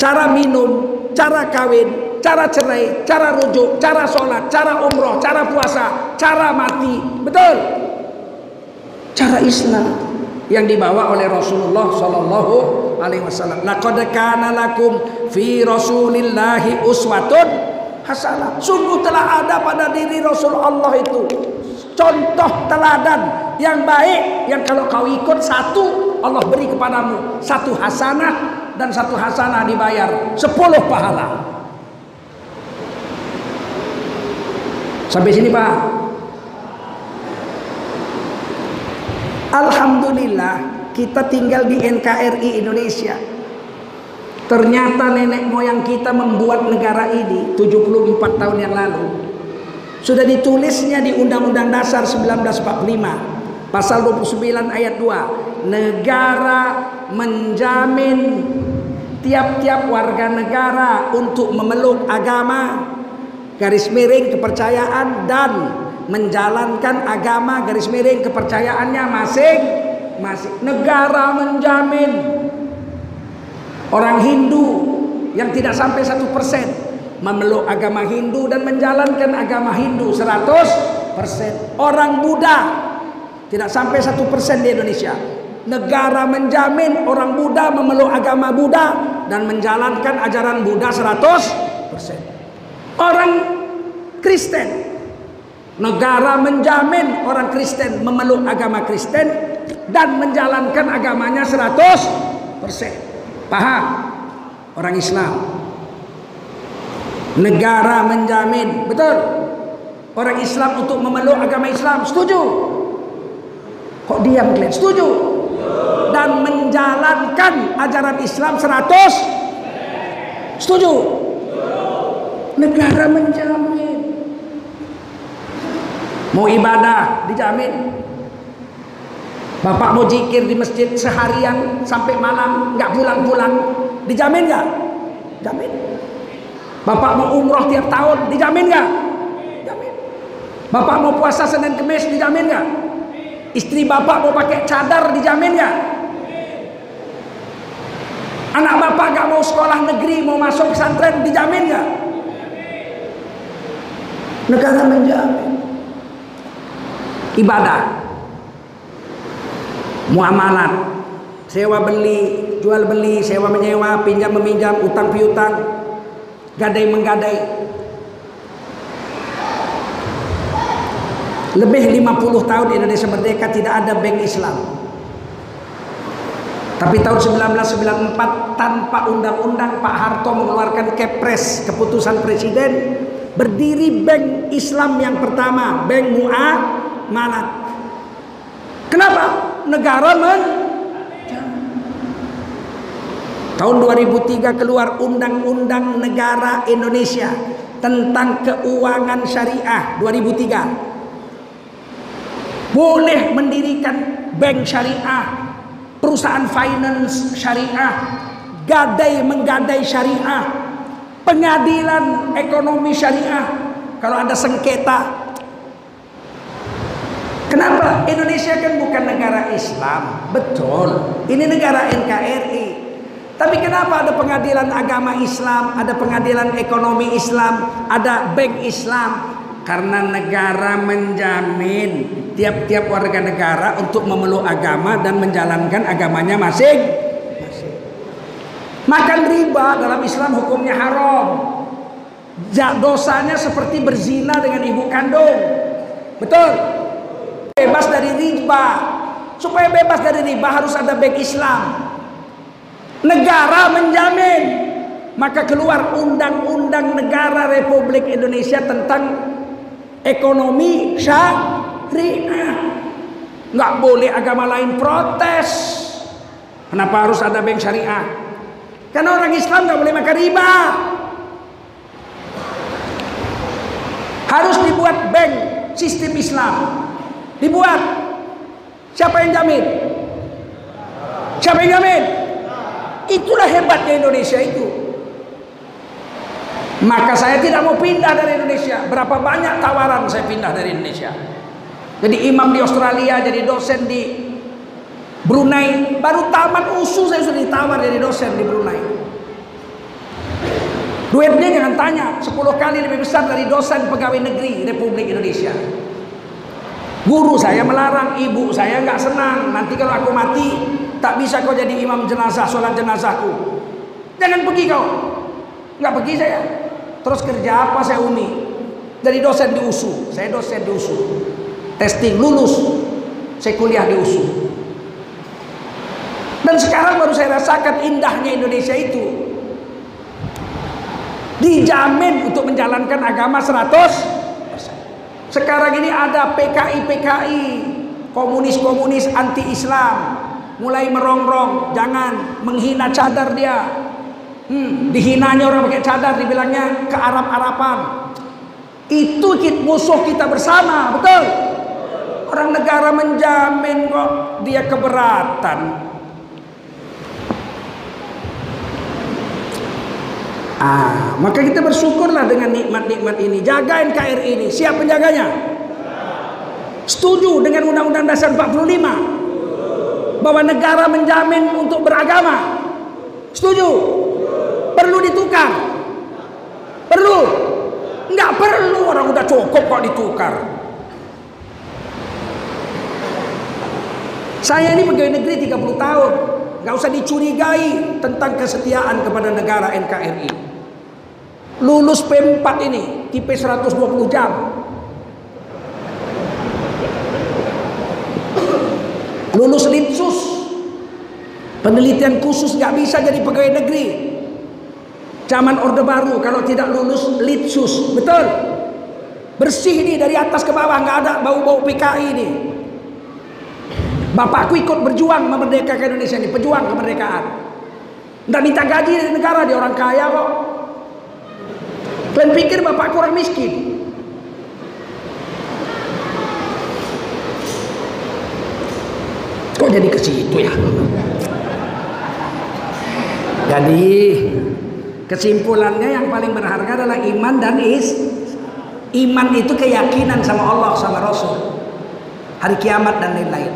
cara minum cara kawin cara cerai cara rujuk cara sholat cara umroh cara puasa cara mati betul cara Islam yang dibawa oleh Rasulullah sallallahu alaihi wasallam. Laqad kana lakum fi Rasulillahi uswatun hasanah. Sungguh telah ada pada diri Rasul Allah itu contoh teladan yang baik yang kalau kau ikut satu Allah beri kepadamu satu hasanah dan satu hasanah dibayar sepuluh pahala. Sampai sini Pak. Alhamdulillah kita tinggal di NKRI Indonesia. Ternyata nenek moyang kita membuat negara ini 74 tahun yang lalu. Sudah ditulisnya di Undang-Undang Dasar 1945 pasal 29 ayat 2. Negara menjamin tiap-tiap warga negara untuk memeluk agama garis miring kepercayaan dan menjalankan agama garis miring kepercayaannya masing masing negara menjamin. Orang Hindu yang tidak sampai satu persen memeluk agama Hindu dan menjalankan agama Hindu 100 persen. Orang Buddha tidak sampai satu persen di Indonesia. Negara menjamin orang Buddha memeluk agama Buddha dan menjalankan ajaran Buddha 100 persen. Orang Kristen Negara menjamin orang Kristen memeluk agama Kristen dan menjalankan agamanya 100%. Paham? Orang Islam. Negara menjamin, betul? Orang Islam untuk memeluk agama Islam, setuju? Kok diam kalian? Setuju? Dan menjalankan ajaran Islam 100? Setuju? Negara menjamin Mau ibadah dijamin. Bapak mau jikir di masjid seharian sampai malam nggak pulang-pulang, dijamin nggak? Jamin. Bapak mau umroh tiap tahun, dijamin nggak? Jamin. Bapak mau puasa Senin Kemis, dijamin nggak? Istri bapak mau pakai cadar, dijamin nggak? Anak bapak nggak mau sekolah negeri, mau masuk pesantren, dijamin nggak? Negara menjamin ibadah muamalat sewa beli jual beli sewa menyewa pinjam meminjam utang piutang gadai menggadai lebih 50 tahun Indonesia merdeka tidak ada bank Islam tapi tahun 1994 tanpa undang-undang Pak Harto mengeluarkan kepres keputusan presiden berdiri bank Islam yang pertama bank Mu'a manat. Kenapa? Negara men Tahun 2003 keluar Undang-Undang Negara Indonesia tentang keuangan syariah 2003. Boleh mendirikan bank syariah, perusahaan finance syariah, gadai menggadai syariah, pengadilan ekonomi syariah. Kalau ada sengketa Kenapa? Indonesia kan bukan negara Islam. Betul. Ini negara NKRI. Tapi kenapa ada pengadilan agama Islam, ada pengadilan ekonomi Islam, ada bank Islam? Karena negara menjamin tiap-tiap warga negara untuk memeluk agama dan menjalankan agamanya masing Makan riba dalam Islam hukumnya haram. Dosanya seperti berzina dengan ibu kandung. Betul? bebas dari riba. Supaya bebas dari riba harus ada bank Islam. Negara menjamin. Maka keluar undang-undang negara Republik Indonesia tentang ekonomi syariah. Nggak boleh agama lain protes. Kenapa harus ada bank syariah? Karena orang Islam nggak boleh makan riba. Harus dibuat bank sistem Islam. Dibuat. Siapa yang jamin? Siapa yang jamin? Itulah hebatnya Indonesia itu. Maka saya tidak mau pindah dari Indonesia. Berapa banyak tawaran saya pindah dari Indonesia. Jadi imam di Australia, jadi dosen di Brunei. Baru tamat usul saya sudah ditawar jadi dosen di Brunei. Duitnya jangan tanya, 10 kali lebih besar dari dosen pegawai negeri Republik Indonesia. Guru saya melarang, ibu saya nggak senang. Nanti kalau aku mati, tak bisa kau jadi imam jenazah, sholat jenazahku. Jangan pergi kau. Nggak pergi saya. Terus kerja apa saya uni? Dari dosen di USU. Saya dosen di USU. Testing, lulus. Saya kuliah di USU. Dan sekarang baru saya rasakan indahnya Indonesia itu. Dijamin untuk menjalankan agama 100 sekarang ini ada PKI-PKI, komunis-komunis anti-Islam, mulai merongrong, jangan menghina cadar dia. Hmm, dihinanya orang pakai cadar, dibilangnya ke Arab-Araban. Itu musuh kita bersama, betul? Orang negara menjamin kok dia keberatan. Ah, maka kita bersyukurlah dengan nikmat-nikmat ini. Jaga NKRI ini. Siap penjaganya? Setuju dengan Undang-Undang Dasar 45 bahwa negara menjamin untuk beragama. Setuju? Perlu ditukar? Perlu? Enggak perlu orang udah cukup kok ditukar. Saya ini pegawai negeri 30 tahun. Enggak usah dicurigai tentang kesetiaan kepada negara NKRI. Lulus P4 ini, tipe 120 jam. Lulus Litsus, penelitian khusus nggak bisa jadi pegawai negeri. Zaman Orde Baru kalau tidak lulus Litsus, betul? Bersih nih dari atas ke bawah nggak ada bau-bau PKI ini. Bapakku ikut berjuang memerdekakan Indonesia ini, pejuang kemerdekaan. Nggak minta gaji dari negara, dia orang kaya kok. Kalian pikir bapak kurang miskin? Kok jadi ke situ ya? Jadi kesimpulannya yang paling berharga adalah iman dan is. Iman itu keyakinan sama Allah sama Rasul. Hari kiamat dan lain-lain.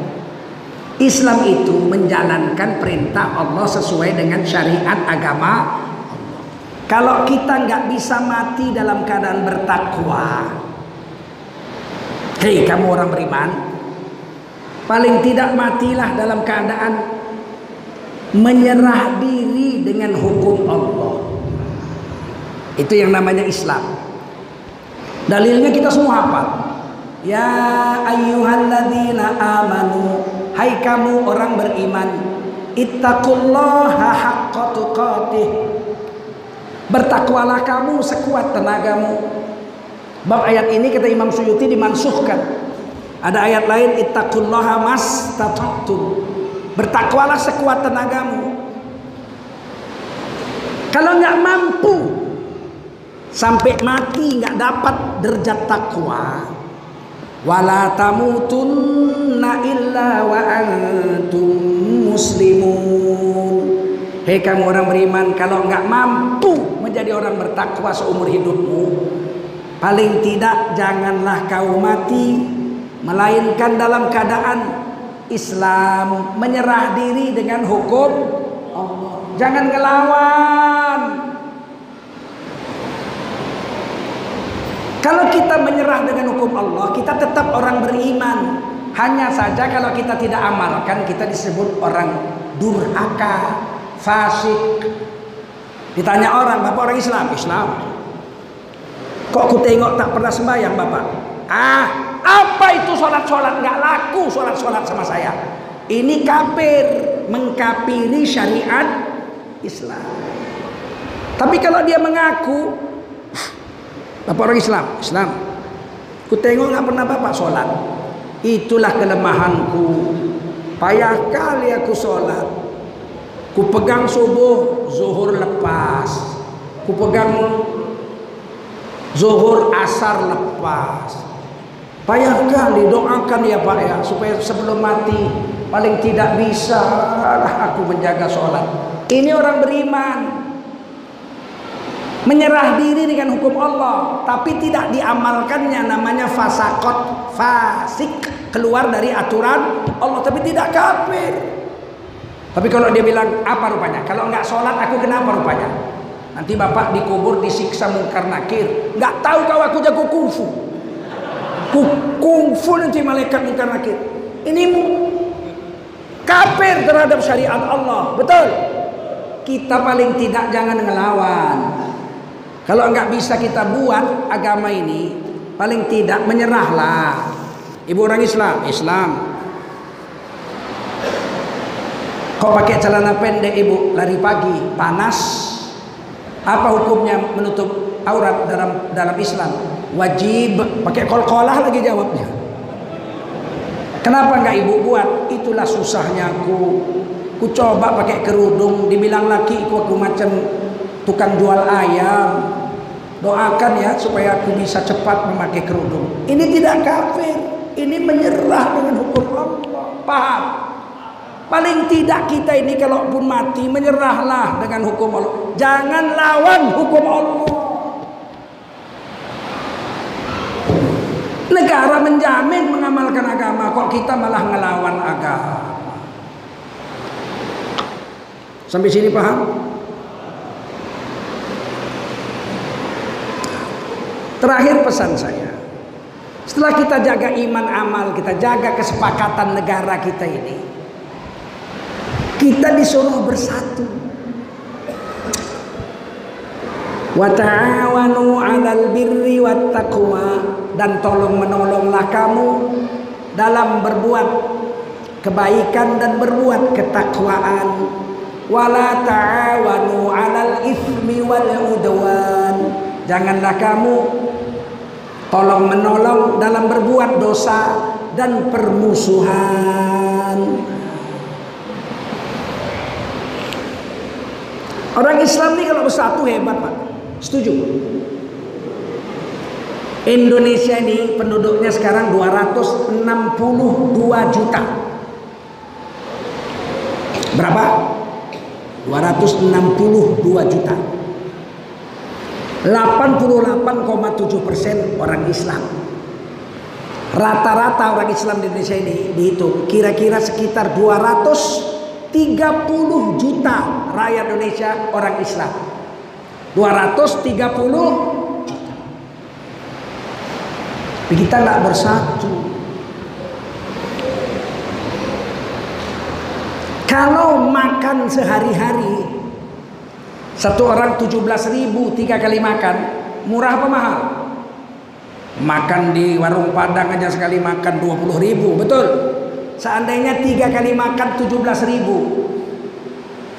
Islam itu menjalankan perintah Allah sesuai dengan syariat agama kalau kita nggak bisa mati dalam keadaan bertakwa, hei kamu orang beriman, paling tidak matilah dalam keadaan menyerah diri dengan hukum Allah. Itu yang namanya Islam. Dalilnya kita semua apa? Ya ayyuhalladzina amanu, hai kamu orang beriman, ittaqullaha haqqa tuqatih Bertakwalah kamu sekuat tenagamu. Bab ayat ini kata Imam Suyuti dimansuhkan. Ada ayat lain ittaqullaha mastata'tum. Bertakwalah sekuat tenagamu. Kalau nggak mampu sampai mati nggak dapat derajat takwa, wala tamutunna illa wa antum muslimun. Hei kamu orang beriman, kalau nggak mampu menjadi orang bertakwa seumur hidupmu, paling tidak janganlah kau mati, melainkan dalam keadaan Islam menyerah diri dengan hukum Allah. Jangan ngelawan. Kalau kita menyerah dengan hukum Allah, kita tetap orang beriman. Hanya saja kalau kita tidak amalkan, kita disebut orang durhaka, fasik. Ditanya orang, Bapak orang Islam? Islam. Kok ku tengok tak pernah sembahyang Bapak? Ah, apa itu sholat-sholat? Nggak laku sholat-sholat sama saya. Ini kafir, mengkapiri syariat Islam. Tapi kalau dia mengaku, Bapak orang Islam, Islam. Ku tengok nggak pernah Bapak sholat. Itulah kelemahanku. Payah kali aku sholat. Ku pegang subuh, zuhur lepas. Ku pegang zuhur asar lepas. Payah kali doakan ya Pak ya supaya sebelum mati paling tidak bisa. Aku menjaga sholat. Ini orang beriman. Menyerah diri dengan hukum Allah tapi tidak diamalkannya namanya fasakot fasik. Keluar dari aturan Allah tapi tidak kafir. Tapi kalau dia bilang apa rupanya? Kalau nggak sholat aku kenapa rupanya? Nanti bapak dikubur disiksa mungkar nakir. Nggak tahu kau aku jago kungfu kungfu nanti malaikat mungkar nakir ini kafir terhadap syariat Allah betul kita paling tidak jangan ngelawan kalau nggak bisa kita buat agama ini, paling tidak menyerahlah. Ibu orang Islam, Islam. Kau pakai celana pendek ibu lari pagi panas. Apa hukumnya menutup aurat dalam dalam Islam? Wajib. Pakai kol-kolah lagi jawabnya. Kenapa nggak ibu buat? Itulah susahnya aku. Ku coba pakai kerudung, dibilang laki ku aku macam tukang jual ayam doakan ya supaya aku bisa cepat memakai kerudung ini tidak kafir ini menyerah dengan hukum Allah paham paling tidak kita ini kalaupun mati menyerahlah dengan hukum Allah jangan lawan hukum Allah negara menjamin mengamalkan agama kok kita malah ngelawan agama Sampai sini paham? Terakhir pesan saya. Setelah kita jaga iman amal, kita jaga kesepakatan negara kita ini. Kita disuruh bersatu. Wa ta'awanu 'alal birri wat taqwa dan tolong menolonglah kamu dalam berbuat kebaikan dan berbuat ketakwaan. Wala ta'awanu 'alal itsmi wal udwan. Janganlah kamu tolong menolong dalam berbuat dosa dan permusuhan. Orang Islam ini kalau bersatu hebat Pak. Setuju? Indonesia ini penduduknya sekarang 262 juta. Berapa? 262 juta. 88,7 persen orang Islam. Rata-rata orang Islam di Indonesia ini dihitung kira-kira sekitar 230 juta rakyat Indonesia orang Islam. 230 juta. Tapi kita nggak bersatu. Kalau makan sehari-hari satu orang 17 ribu tiga kali makan murah apa mahal? Makan di warung Padang aja sekali makan 20 ribu betul? Seandainya tiga kali makan 17 ribu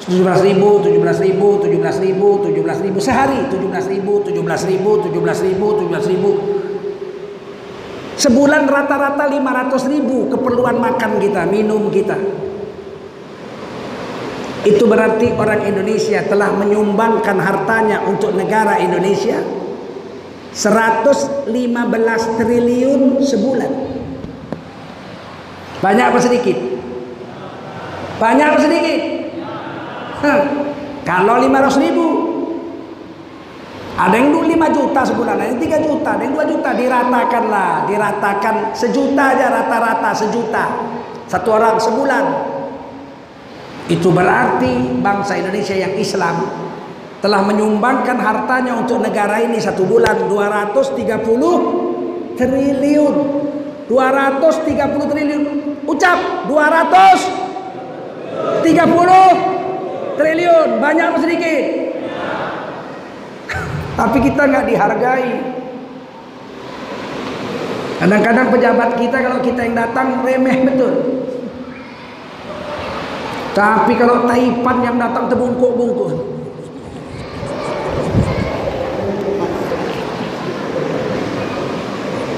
17 ribu, 17 ribu, 17 ribu, 17 ribu sehari 17 ribu, 17 ribu, 17 ribu, 17 ribu Sebulan rata-rata 500 ribu keperluan makan kita, minum kita Itu berarti orang Indonesia telah menyumbangkan hartanya untuk negara Indonesia 115 triliun sebulan Banyak apa sedikit? Banyak apa sedikit? Kalau 500 ribu ada yang dulu 5 juta sebulan, ada yang 3 juta, ada yang 2 juta diratakan lah, diratakan sejuta aja rata-rata sejuta satu orang sebulan. Itu berarti bangsa Indonesia yang Islam telah menyumbangkan hartanya untuk negara ini satu bulan 230 triliun. 230 triliun. Ucap 230 triliun banyak atau sedikit tapi kita nggak dihargai. Kadang-kadang pejabat kita kalau kita yang datang remeh betul. Tapi kalau Taipan yang datang terbungkuk-bungkuk.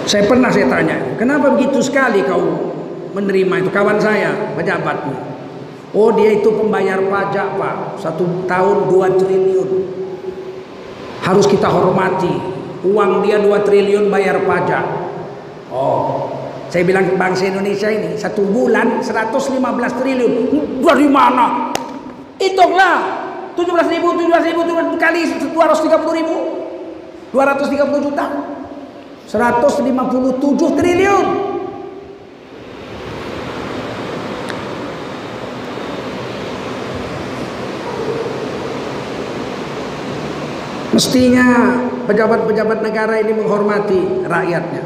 Saya pernah saya tanya kenapa begitu sekali kau menerima itu? Kawan saya pejabatmu. Oh dia itu pembayar pajak pak. Satu tahun 2 triliun Harus kita hormati. Uang dia 2 triliun bayar pajak. Oh Saya bilang bangsa Indonesia ini Satu bulan 115 triliun. Dari mana? Hitunglah. 17 ribu, 17 ribu, 17 kali 230 ribu. 230 juta. 157 triliun Mestinya pejabat-pejabat negara ini menghormati rakyatnya.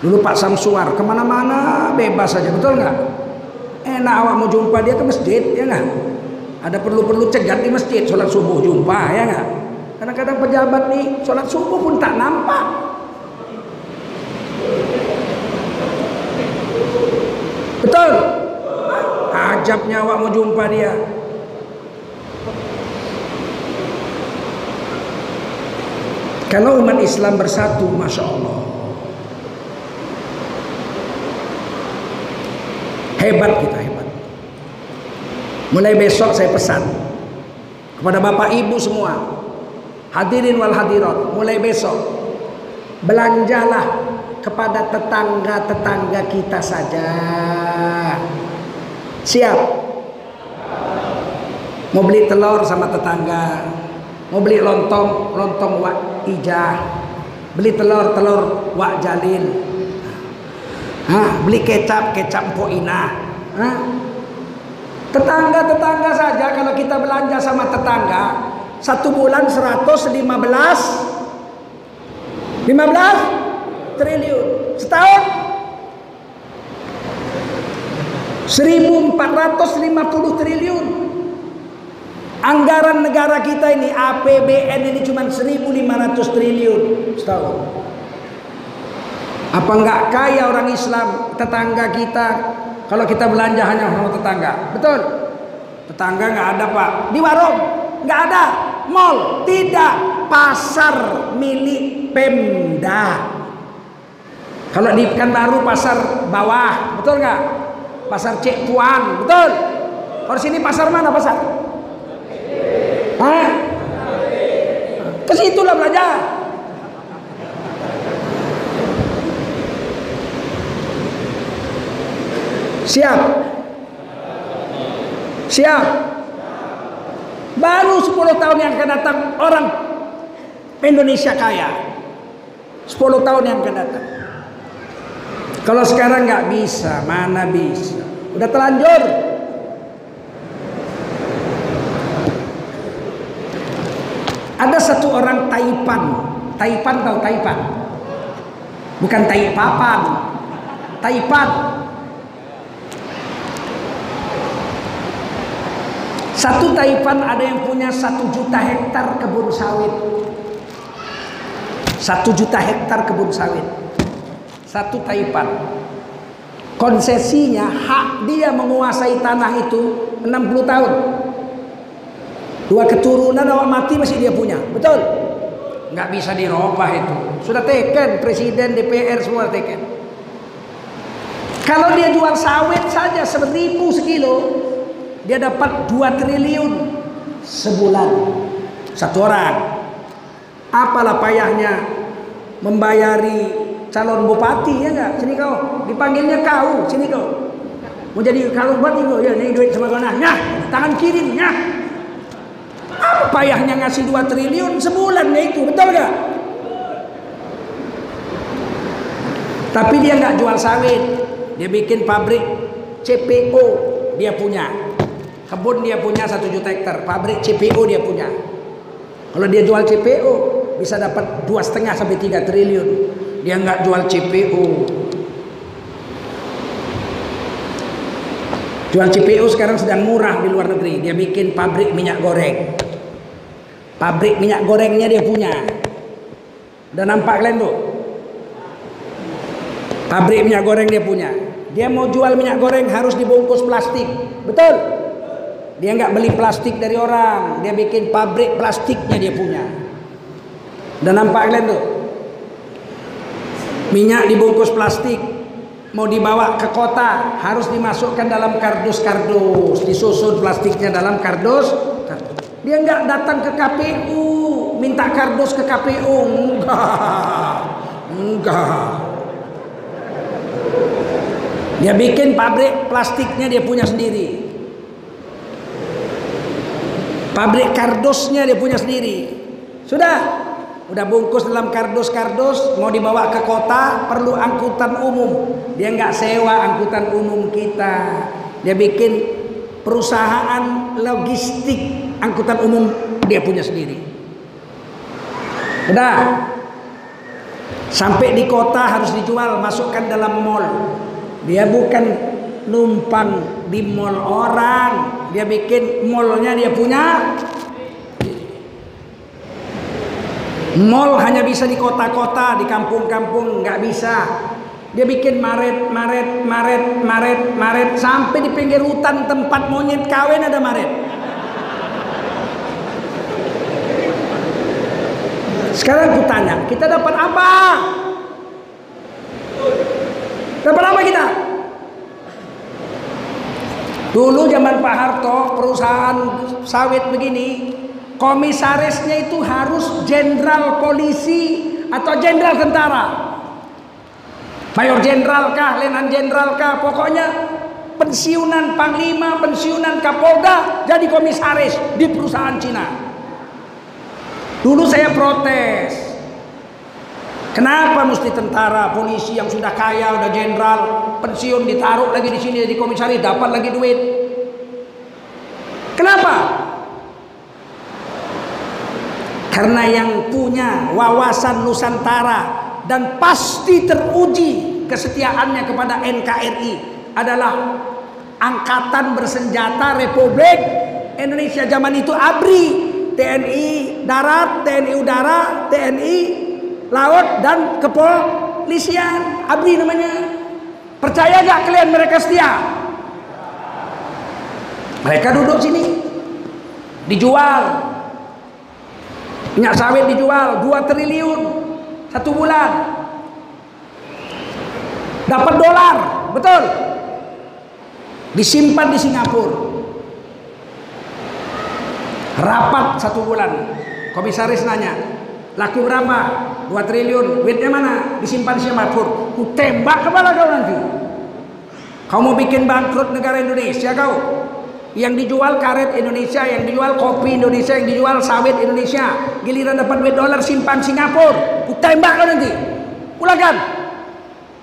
Dulu Pak Samsuar ke mana-mana bebas saja, betul nggak? Enak awak mau jumpa dia ke masjid, ya nggak? Ada perlu-perlu cegat di masjid, sholat subuh jumpa, ya nggak? Kadang-kadang pejabat nih sholat subuh pun tak nampak. Betul? Ajabnya awak mau jumpa dia. Kalau umat Islam bersatu, masya Allah, hebat kita hebat. Mulai besok saya pesan kepada bapak ibu semua, hadirin wal hadirat, mulai besok belanjalah kepada tetangga-tetangga kita saja. Siap? Mau beli telur sama tetangga, mau beli lontong, lontong wak ijah. Beli telur telur wak jalil. Ha, beli kecap kecap po ina. Ha? Tetangga-tetangga saja kalau kita belanja sama tetangga satu bulan 115 15 triliun. Setahun? 1450 triliun anggaran negara kita ini APBN ini cuma 1500 triliun. Setahun apa enggak kaya orang Islam tetangga kita kalau kita belanja hanya sama tetangga? Betul. Tetangga enggak ada pak. Di warung enggak ada. Mall tidak. Pasar milik Pemda. Kalau di Pekanbaru pasar bawah betul enggak pasar Cek Puan betul. Kalau sini pasar mana pasar Hah? ke situ lah belajar. Siap. Siap. Baru 10 tahun yang akan datang orang Indonesia kaya. 10 tahun yang akan datang. Kalau sekarang nggak bisa mana bisa? Udah telanjur ada satu orang Taipan Taipan tahu Taipan bukan Taipapan Taipan Satu Taipan ada yang punya satu juta hektar kebun sawit. Satu juta hektar kebun sawit. Satu Taipan. Konsesinya hak dia menguasai tanah itu 60 tahun. Dua keturunan awak mati masih dia punya. Betul? Nggak bisa dirubah itu. Sudah teken presiden DPR semua teken. Kalau dia jual sawit saja seribu sekilo, dia dapat 2 triliun sebulan satu orang apalah payahnya membayari calon bupati ya enggak sini kau dipanggilnya kau sini kau mau jadi calon bupati kau ya ini duit sama kau nah tangan kiri nah apa payahnya ngasih 2 triliun sebulan ya itu betul enggak tapi dia nggak jual sawit dia bikin pabrik CPO dia punya Kebun dia punya satu juta hektar, pabrik CPO dia punya. Kalau dia jual CPO bisa dapat dua setengah sampai tiga triliun. Dia nggak jual CPO. Jual CPO sekarang sedang murah di luar negeri. Dia bikin pabrik minyak goreng. Pabrik minyak gorengnya dia punya. Udah nampak kalian tuh? Pabrik minyak goreng dia punya. Dia mau jual minyak goreng harus dibungkus plastik. Betul? Dia nggak beli plastik dari orang, dia bikin pabrik plastiknya dia punya. Dan nampak kalian tuh, minyak dibungkus plastik, mau dibawa ke kota harus dimasukkan dalam kardus-kardus, disusun plastiknya dalam kardus. Dia nggak datang ke KPU, minta kardus ke KPU, enggak, enggak. Dia bikin pabrik plastiknya dia punya sendiri. Pabrik kardusnya dia punya sendiri. Sudah. Udah bungkus dalam kardus-kardus, mau dibawa ke kota, perlu angkutan umum. Dia nggak sewa angkutan umum kita. Dia bikin perusahaan logistik angkutan umum dia punya sendiri. Udah. Sampai di kota harus dijual, masukkan dalam mall. Dia bukan numpang di mall orang dia bikin mallnya dia punya mall hanya bisa di kota-kota di kampung-kampung nggak bisa dia bikin maret maret maret maret maret sampai di pinggir hutan tempat monyet kawin ada maret sekarang aku tanya kita dapat apa dapat apa kita Dulu zaman Pak Harto perusahaan sawit begini, komisarisnya itu harus jenderal polisi atau jenderal tentara. Mayor jenderal kah, lenan jenderal kah, pokoknya pensiunan panglima, pensiunan kapolda jadi komisaris di perusahaan Cina. Dulu saya protes. Kenapa mesti tentara, polisi yang sudah kaya, sudah jenderal, pensiun ditaruh lagi di sini jadi komisaris, dapat lagi duit? Kenapa? Karena yang punya wawasan Nusantara dan pasti teruji kesetiaannya kepada NKRI adalah Angkatan Bersenjata Republik Indonesia zaman itu ABRI, TNI Darat, TNI Udara, TNI Laut dan Kepolisian. ABRI namanya. Percaya gak kalian mereka setia? Mereka duduk sini. Dijual. Minyak sawit dijual 2 triliun satu bulan. Dapat dolar, betul? Disimpan di Singapura. Rapat satu bulan. Komisaris nanya, laku berapa? 2 triliun. Duitnya mana? Disimpan di Singapura. Ku tembak kepala kau nanti. Kau mau bikin bangkrut negara Indonesia kau? Yang dijual karet Indonesia, yang dijual kopi Indonesia, yang dijual sawit Indonesia. Giliran dapat duit dolar simpan Singapura. Ku tembak kau nanti. Pulangkan.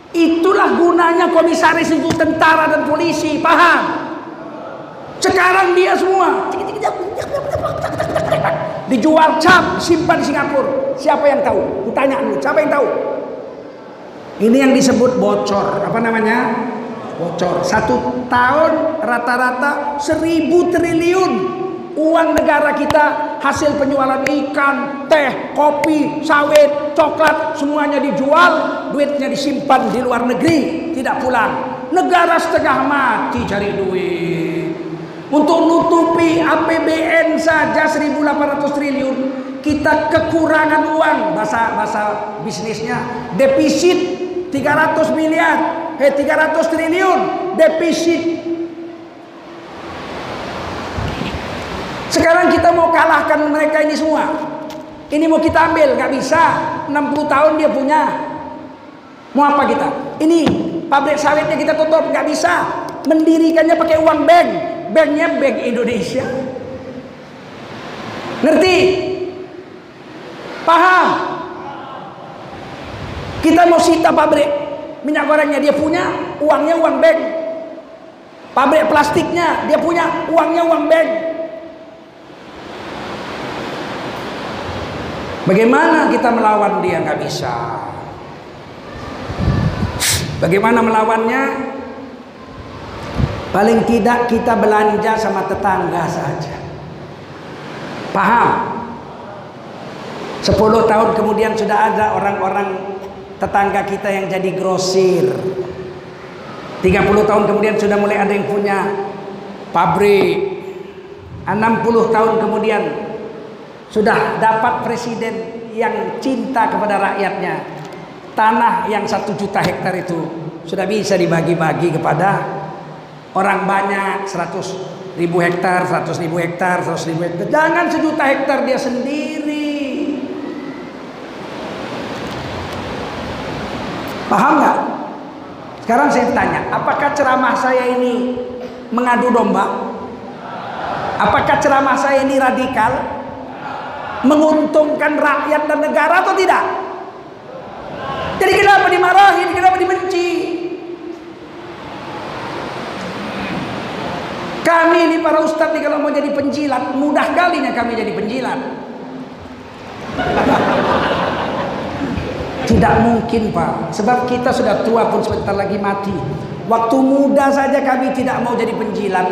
Itulah gunanya komisaris itu tentara dan polisi, paham? Sekarang dia semua dijual cap, simpan di Singapura. Siapa yang tahu? Kutanya dulu, siapa yang tahu? Ini yang disebut bocor. Apa namanya? Bocor. Satu tahun rata-rata seribu triliun uang negara kita hasil penjualan ikan, teh, kopi, sawit, coklat semuanya dijual, duitnya disimpan di luar negeri, tidak pulang. Negara setengah mati cari duit. Untuk nutupi APBN saja 1800 triliun, kita kekurangan uang bahasa bahasa bisnisnya defisit 300 miliar, eh 300 triliun defisit Sekarang kita mau kalahkan mereka ini semua. Ini mau kita ambil, nggak bisa. 60 tahun dia punya. Mau apa kita? Ini pabrik sawitnya kita tutup, nggak bisa. Mendirikannya pakai uang bank. Banknya Bank Indonesia. Ngerti? Paham? Kita mau sita pabrik minyak gorengnya dia punya, uangnya uang bank. Pabrik plastiknya dia punya, uangnya uang bank. Bagaimana kita melawan dia nggak bisa. Bagaimana melawannya? Paling tidak kita belanja sama tetangga saja. Paham? 10 tahun kemudian sudah ada orang-orang tetangga kita yang jadi grosir. 30 tahun kemudian sudah mulai ada yang punya pabrik. 60 tahun kemudian sudah dapat presiden yang cinta kepada rakyatnya. Tanah yang satu juta hektar itu sudah bisa dibagi-bagi kepada orang banyak 100 ribu hektar, 100 ribu hektar, 100 ribu hektar. Jangan sejuta hektar dia sendiri. Paham nggak? Sekarang saya tanya, apakah ceramah saya ini mengadu domba? Apakah ceramah saya ini radikal? Menguntungkan rakyat dan negara atau tidak? Jadi kenapa dimarahin? Kenapa dibenci? Kami ini para ustadz nih kalau mau jadi penjilat, mudah kalinya kami jadi penjilat. Tidak mungkin Pak, sebab kita sudah tua pun sebentar lagi mati. Waktu muda saja kami tidak mau jadi penjilat.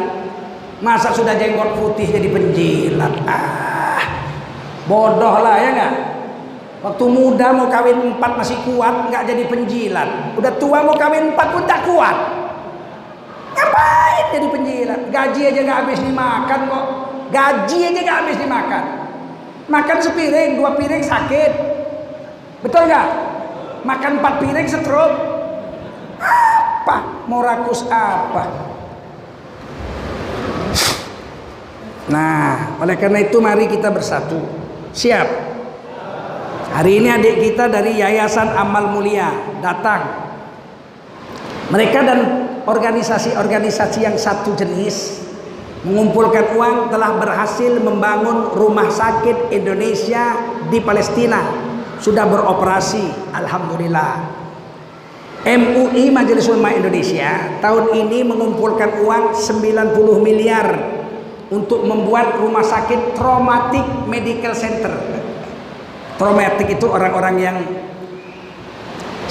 Masa sudah jenggot putih jadi penjilat? Ah, bodoh lah ya nggak? Waktu muda mau kawin empat masih kuat, nggak jadi penjilat. Udah tua mau kawin empat pun tak kuat. Jadi penjilat? Gaji aja nggak habis dimakan kok. Gaji aja nggak habis dimakan. Makan sepiring, dua piring sakit. Betul nggak? Makan empat piring stroke. Apa? Mau rakus apa? Nah, oleh karena itu mari kita bersatu. Siap? Hari ini adik kita dari Yayasan Amal Mulia datang. Mereka dan organisasi-organisasi yang satu jenis mengumpulkan uang telah berhasil membangun rumah sakit Indonesia di Palestina. Sudah beroperasi, alhamdulillah. MUI Majelis Ulama Indonesia tahun ini mengumpulkan uang 90 miliar untuk membuat rumah sakit traumatic medical center. Traumatic itu orang-orang yang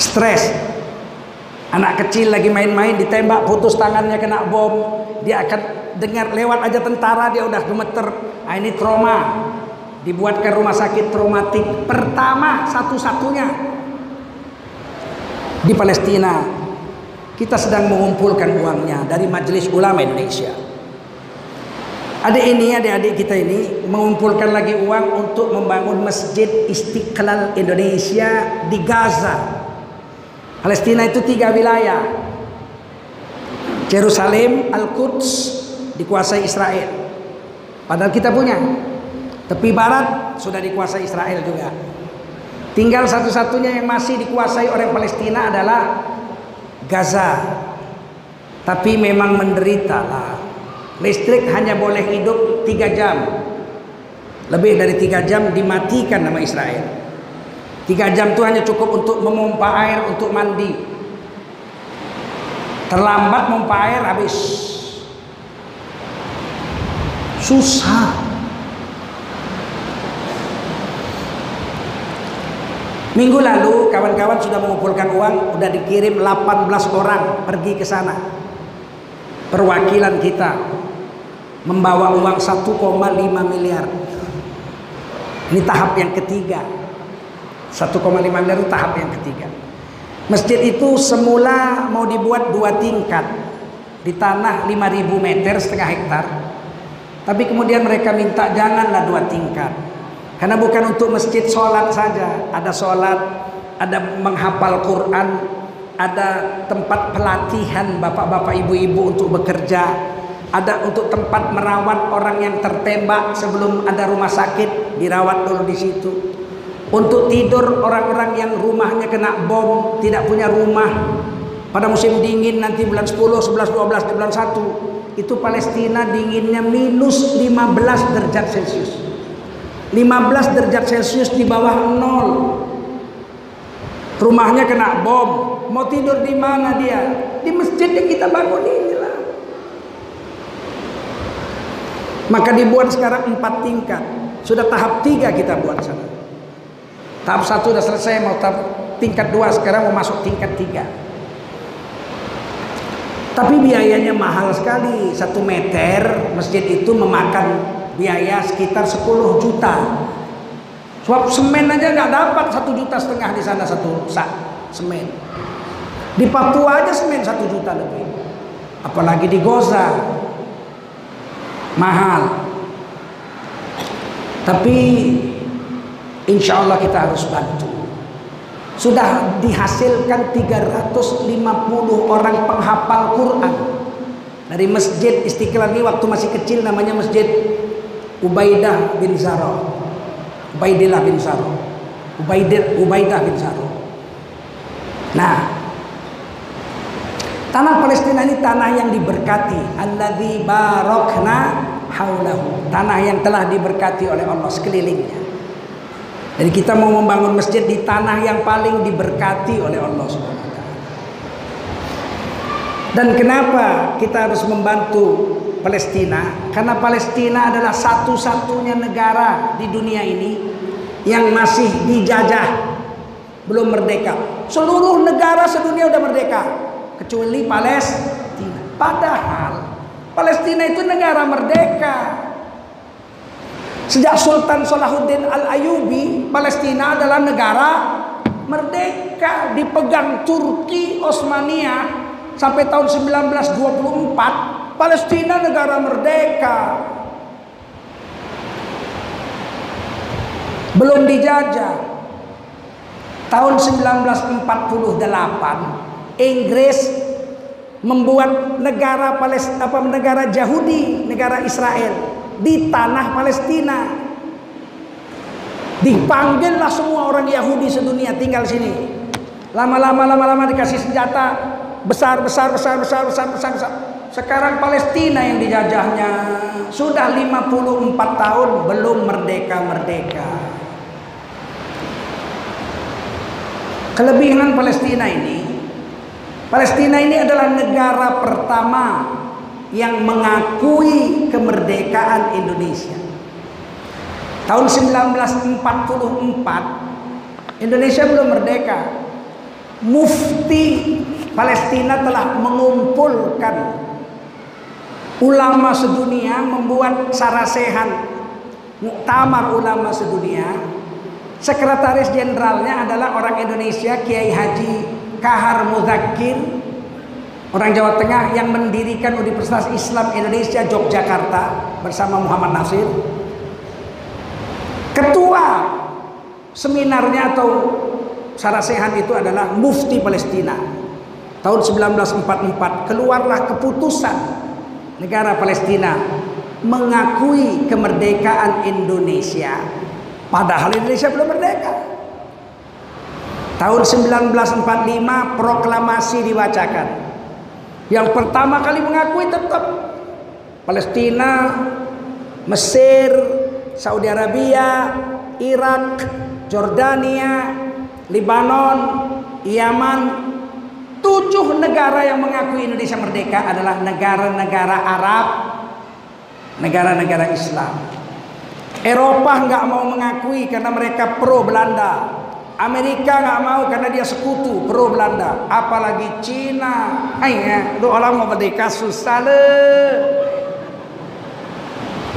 stres. Anak kecil lagi main-main ditembak putus tangannya kena bom, dia akan dengar lewat aja tentara dia udah gemeter. Ah ini trauma. Dibuatkan rumah sakit traumatik pertama satu-satunya di Palestina. Kita sedang mengumpulkan uangnya dari Majelis Ulama Indonesia. Adik ini, adik-adik kita ini mengumpulkan lagi uang untuk membangun Masjid Istiqlal Indonesia di Gaza. Palestina itu tiga wilayah. Jerusalem, Al-Quds dikuasai Israel. Padahal kita punya. Tepi barat sudah dikuasai Israel juga. Tinggal satu-satunya yang masih dikuasai orang Palestina adalah Gaza. Tapi memang menderita lah. Listrik hanya boleh hidup tiga jam. Lebih dari tiga jam dimatikan nama Israel. Tiga jam itu hanya cukup untuk memompa air untuk mandi. Terlambat memompa air habis. Susah. Minggu lalu kawan-kawan sudah mengumpulkan uang, sudah dikirim 18 orang pergi ke sana. Perwakilan kita membawa uang 1,5 miliar. Ini tahap yang ketiga. 1,5 miliar itu tahap yang ketiga. Masjid itu semula mau dibuat dua tingkat di tanah 5000 meter setengah hektar. Tapi kemudian mereka minta janganlah dua tingkat karena bukan untuk masjid sholat saja. Ada sholat, ada menghafal Quran, ada tempat pelatihan bapak-bapak ibu-ibu untuk bekerja, ada untuk tempat merawat orang yang tertembak sebelum ada rumah sakit dirawat dulu di situ. Untuk tidur orang-orang yang rumahnya kena bom, tidak punya rumah. Pada musim dingin nanti bulan 10, 11, 12, di bulan 1 itu Palestina dinginnya minus 15 derajat Celcius. 15 derajat Celcius di bawah nol. Rumahnya kena bom. Mau tidur di mana dia? Di masjid yang kita bangun inilah. Maka dibuat sekarang empat tingkat. Sudah tahap tiga kita buat sana. Tahap satu sudah selesai, mau tahap tingkat dua sekarang mau masuk tingkat tiga. Tapi biayanya mahal sekali. Satu meter masjid itu memakan biaya sekitar 10 juta. Sebab semen aja nggak dapat satu juta setengah di sana satu sak semen. Di Papua aja semen satu juta lebih. Apalagi di Goza. Mahal. Tapi insya Allah kita harus bantu. Sudah dihasilkan 350 orang penghafal Quran. Dari Masjid Istiqlal ini waktu masih kecil namanya Masjid Ubaidah bin Zara Ubaidillah bin Zara Ubaidah, Ubaidah bin Zara nah tanah Palestina ini tanah yang diberkati. Alladzi barakna haulahu. Tanah yang telah diberkati oleh Allah sekelilingnya jadi kita mau membangun masjid di tanah yang paling diberkati oleh Allah Subhanahu Dan kenapa kita harus membantu Palestina karena Palestina adalah satu-satunya negara di dunia ini yang masih dijajah belum merdeka. Seluruh negara sedunia udah merdeka kecuali Palestina. Padahal Palestina itu negara merdeka. Sejak Sultan Salahuddin Al-Ayubi, Palestina adalah negara merdeka dipegang Turki Osmania sampai tahun 1924 Palestina negara merdeka. Belum dijajah. Tahun 1948 Inggris membuat negara Palestina apa negara Yahudi, negara Israel di tanah Palestina. Dipanggillah semua orang Yahudi sedunia tinggal sini. Lama-lama lama-lama dikasih senjata besar besar besar besar besar besar besar sekarang Palestina yang dijajahnya sudah 54 tahun belum merdeka-merdeka. Kelebihan Palestina ini Palestina ini adalah negara pertama yang mengakui kemerdekaan Indonesia. Tahun 1944 Indonesia belum merdeka. Mufti Palestina telah mengumpulkan ulama sedunia membuat sarasehan muktamar ulama sedunia sekretaris jenderalnya adalah orang Indonesia Kiai Haji Kahar Muzakir orang Jawa Tengah yang mendirikan Universitas Islam Indonesia Yogyakarta bersama Muhammad Nasir. Ketua seminarnya atau sarasehan itu adalah mufti Palestina. Tahun 1944 keluarlah keputusan negara Palestina mengakui kemerdekaan Indonesia. Padahal Indonesia belum merdeka. Tahun 1945 proklamasi dibacakan yang pertama kali mengakui tetap Palestina Mesir Saudi Arabia, Irak, Jordania, Lebanon, Yaman, tujuh negara yang mengakui Indonesia merdeka adalah negara-negara Arab, negara-negara Islam. Eropa nggak mau mengakui karena mereka pro Belanda. Amerika nggak mau karena dia sekutu pro Belanda. Apalagi Cina. Ayah, lu orang mau merdeka susah le.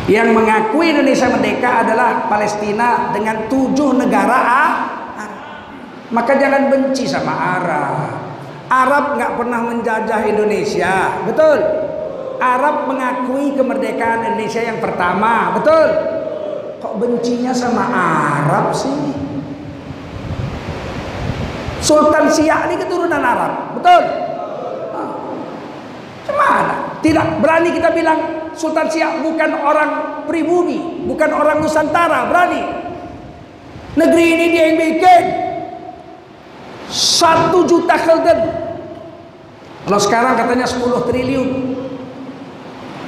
Yang mengakui Indonesia merdeka adalah Palestina dengan tujuh negara Arab. Maka jangan benci sama Arab. Arab nggak pernah menjajah Indonesia, betul? Arab mengakui kemerdekaan Indonesia yang pertama, betul? Kok bencinya sama Arab sih? Sultan Siak ini keturunan Arab, betul? Cemana? Tidak berani kita bilang Sultan Siak bukan orang pribumi, bukan orang Nusantara, berani. Negeri ini dia yang bikin. Satu juta kelden. Kalau sekarang katanya 10 triliun.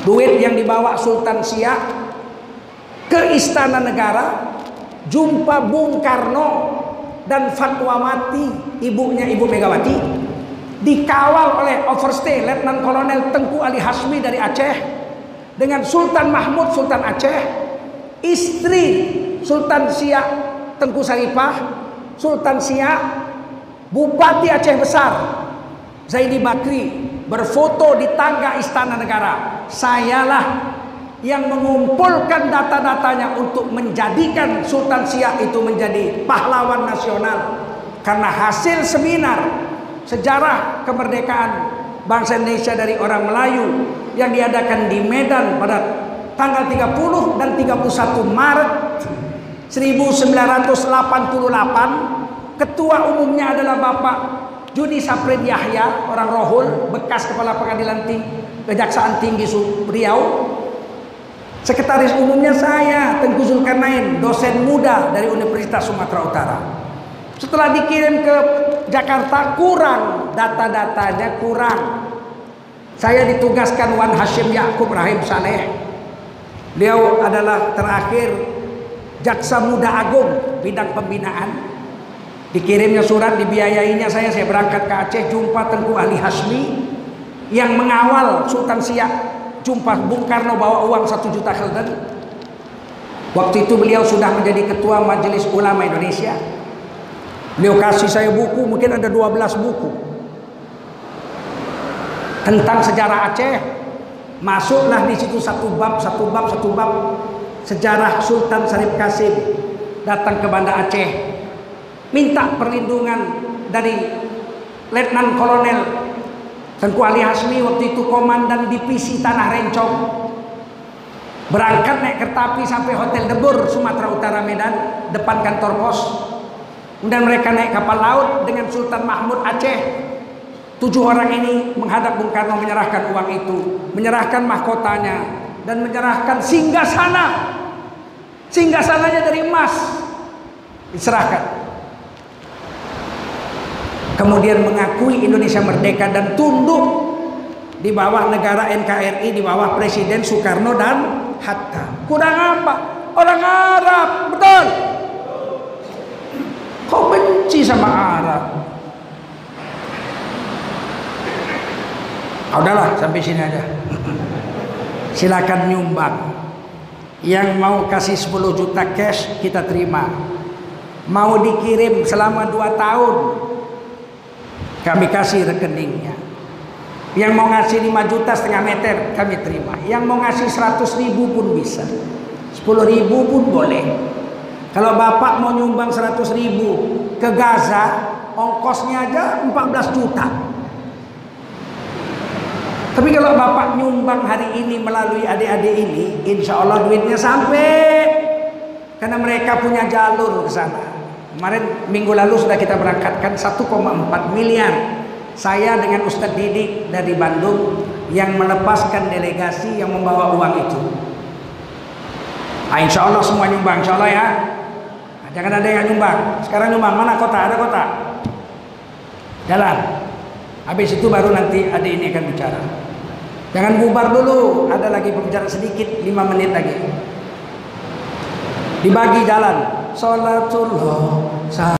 Duit yang dibawa Sultan Siak ke istana negara, jumpa Bung Karno dan Fatwamati, ibunya Ibu Megawati, dikawal oleh overstay Letnan Kolonel Tengku Ali Hasmi dari Aceh dengan Sultan Mahmud Sultan Aceh, istri Sultan Siak Tengku Saripah, Sultan Siak, Bupati Aceh Besar, Zaidi Bakri berfoto di tangga Istana Negara. Sayalah yang mengumpulkan data-datanya untuk menjadikan Sultan Siak itu menjadi pahlawan nasional. Karena hasil seminar sejarah kemerdekaan bangsa Indonesia dari orang Melayu yang diadakan di Medan pada tanggal 30 dan 31 Maret 1988 ketua umumnya adalah Bapak Juni Saprin Yahya orang Rohul bekas kepala pengadilan tinggi Kejaksaan Tinggi Riau Sekretaris umumnya saya Tengku Zulkarnain dosen muda dari Universitas Sumatera Utara. Setelah dikirim ke Jakarta kurang data-datanya kurang. Saya ditugaskan Wan Hashim Yakub Rahim Saleh. Beliau adalah terakhir jaksa muda agung bidang pembinaan. Dikirimnya surat dibiayainya saya saya berangkat ke Aceh jumpa Tengku Ali Hasmi yang mengawal Sultan Siak jumpa Bung Karno bawa uang satu juta kelden waktu itu beliau sudah menjadi ketua Majelis Ulama Indonesia Beliau kasih saya buku, mungkin ada 12 buku. Tentang sejarah Aceh. Masuklah di situ satu bab, satu bab, satu bab. Sejarah Sultan Sarip Kasim datang ke Banda Aceh. Minta perlindungan dari Letnan Kolonel Tengku Ali Hasmi waktu itu komandan divisi Tanah Rencong. Berangkat naik kereta api sampai Hotel Debur, Sumatera Utara Medan, depan kantor pos. Kemudian mereka naik kapal laut dengan Sultan Mahmud Aceh. Tujuh orang ini menghadap Bung Karno menyerahkan uang itu, menyerahkan mahkotanya dan menyerahkan singgah sana. Singgah sananya dari emas diserahkan. Kemudian mengakui Indonesia merdeka dan tunduk di bawah negara NKRI di bawah Presiden Soekarno dan Hatta. Kurang apa? Orang Arab, betul. Kau benci sama Arab. Ah, udahlah sampai sini aja. Silakan nyumbang. Yang mau kasih 10 juta cash kita terima. Mau dikirim selama 2 tahun kami kasih rekeningnya. Yang mau ngasih 5 juta setengah meter kami terima. Yang mau ngasih 100 ribu pun bisa. 10 ribu pun boleh. Kalau bapak mau nyumbang 100 ribu ke Gaza, ongkosnya aja 14 juta. Tapi kalau bapak nyumbang hari ini melalui adik-adik ini, insya Allah duitnya sampai. Karena mereka punya jalur ke sana. Kemarin minggu lalu sudah kita berangkatkan 1,4 miliar. Saya dengan Ustadz Didik dari Bandung yang melepaskan delegasi yang membawa uang itu. Nah, insya Allah semua nyumbang, insya Allah ya. Nah, jangan ada yang nyumbang. Sekarang nyumbang mana kota? Ada kota? Jalan. Habis itu baru nanti adik ini akan bicara. Jangan bubar dulu. Ada lagi pembicaraan sedikit, 5 menit lagi. Dibagi jalan. salatullah.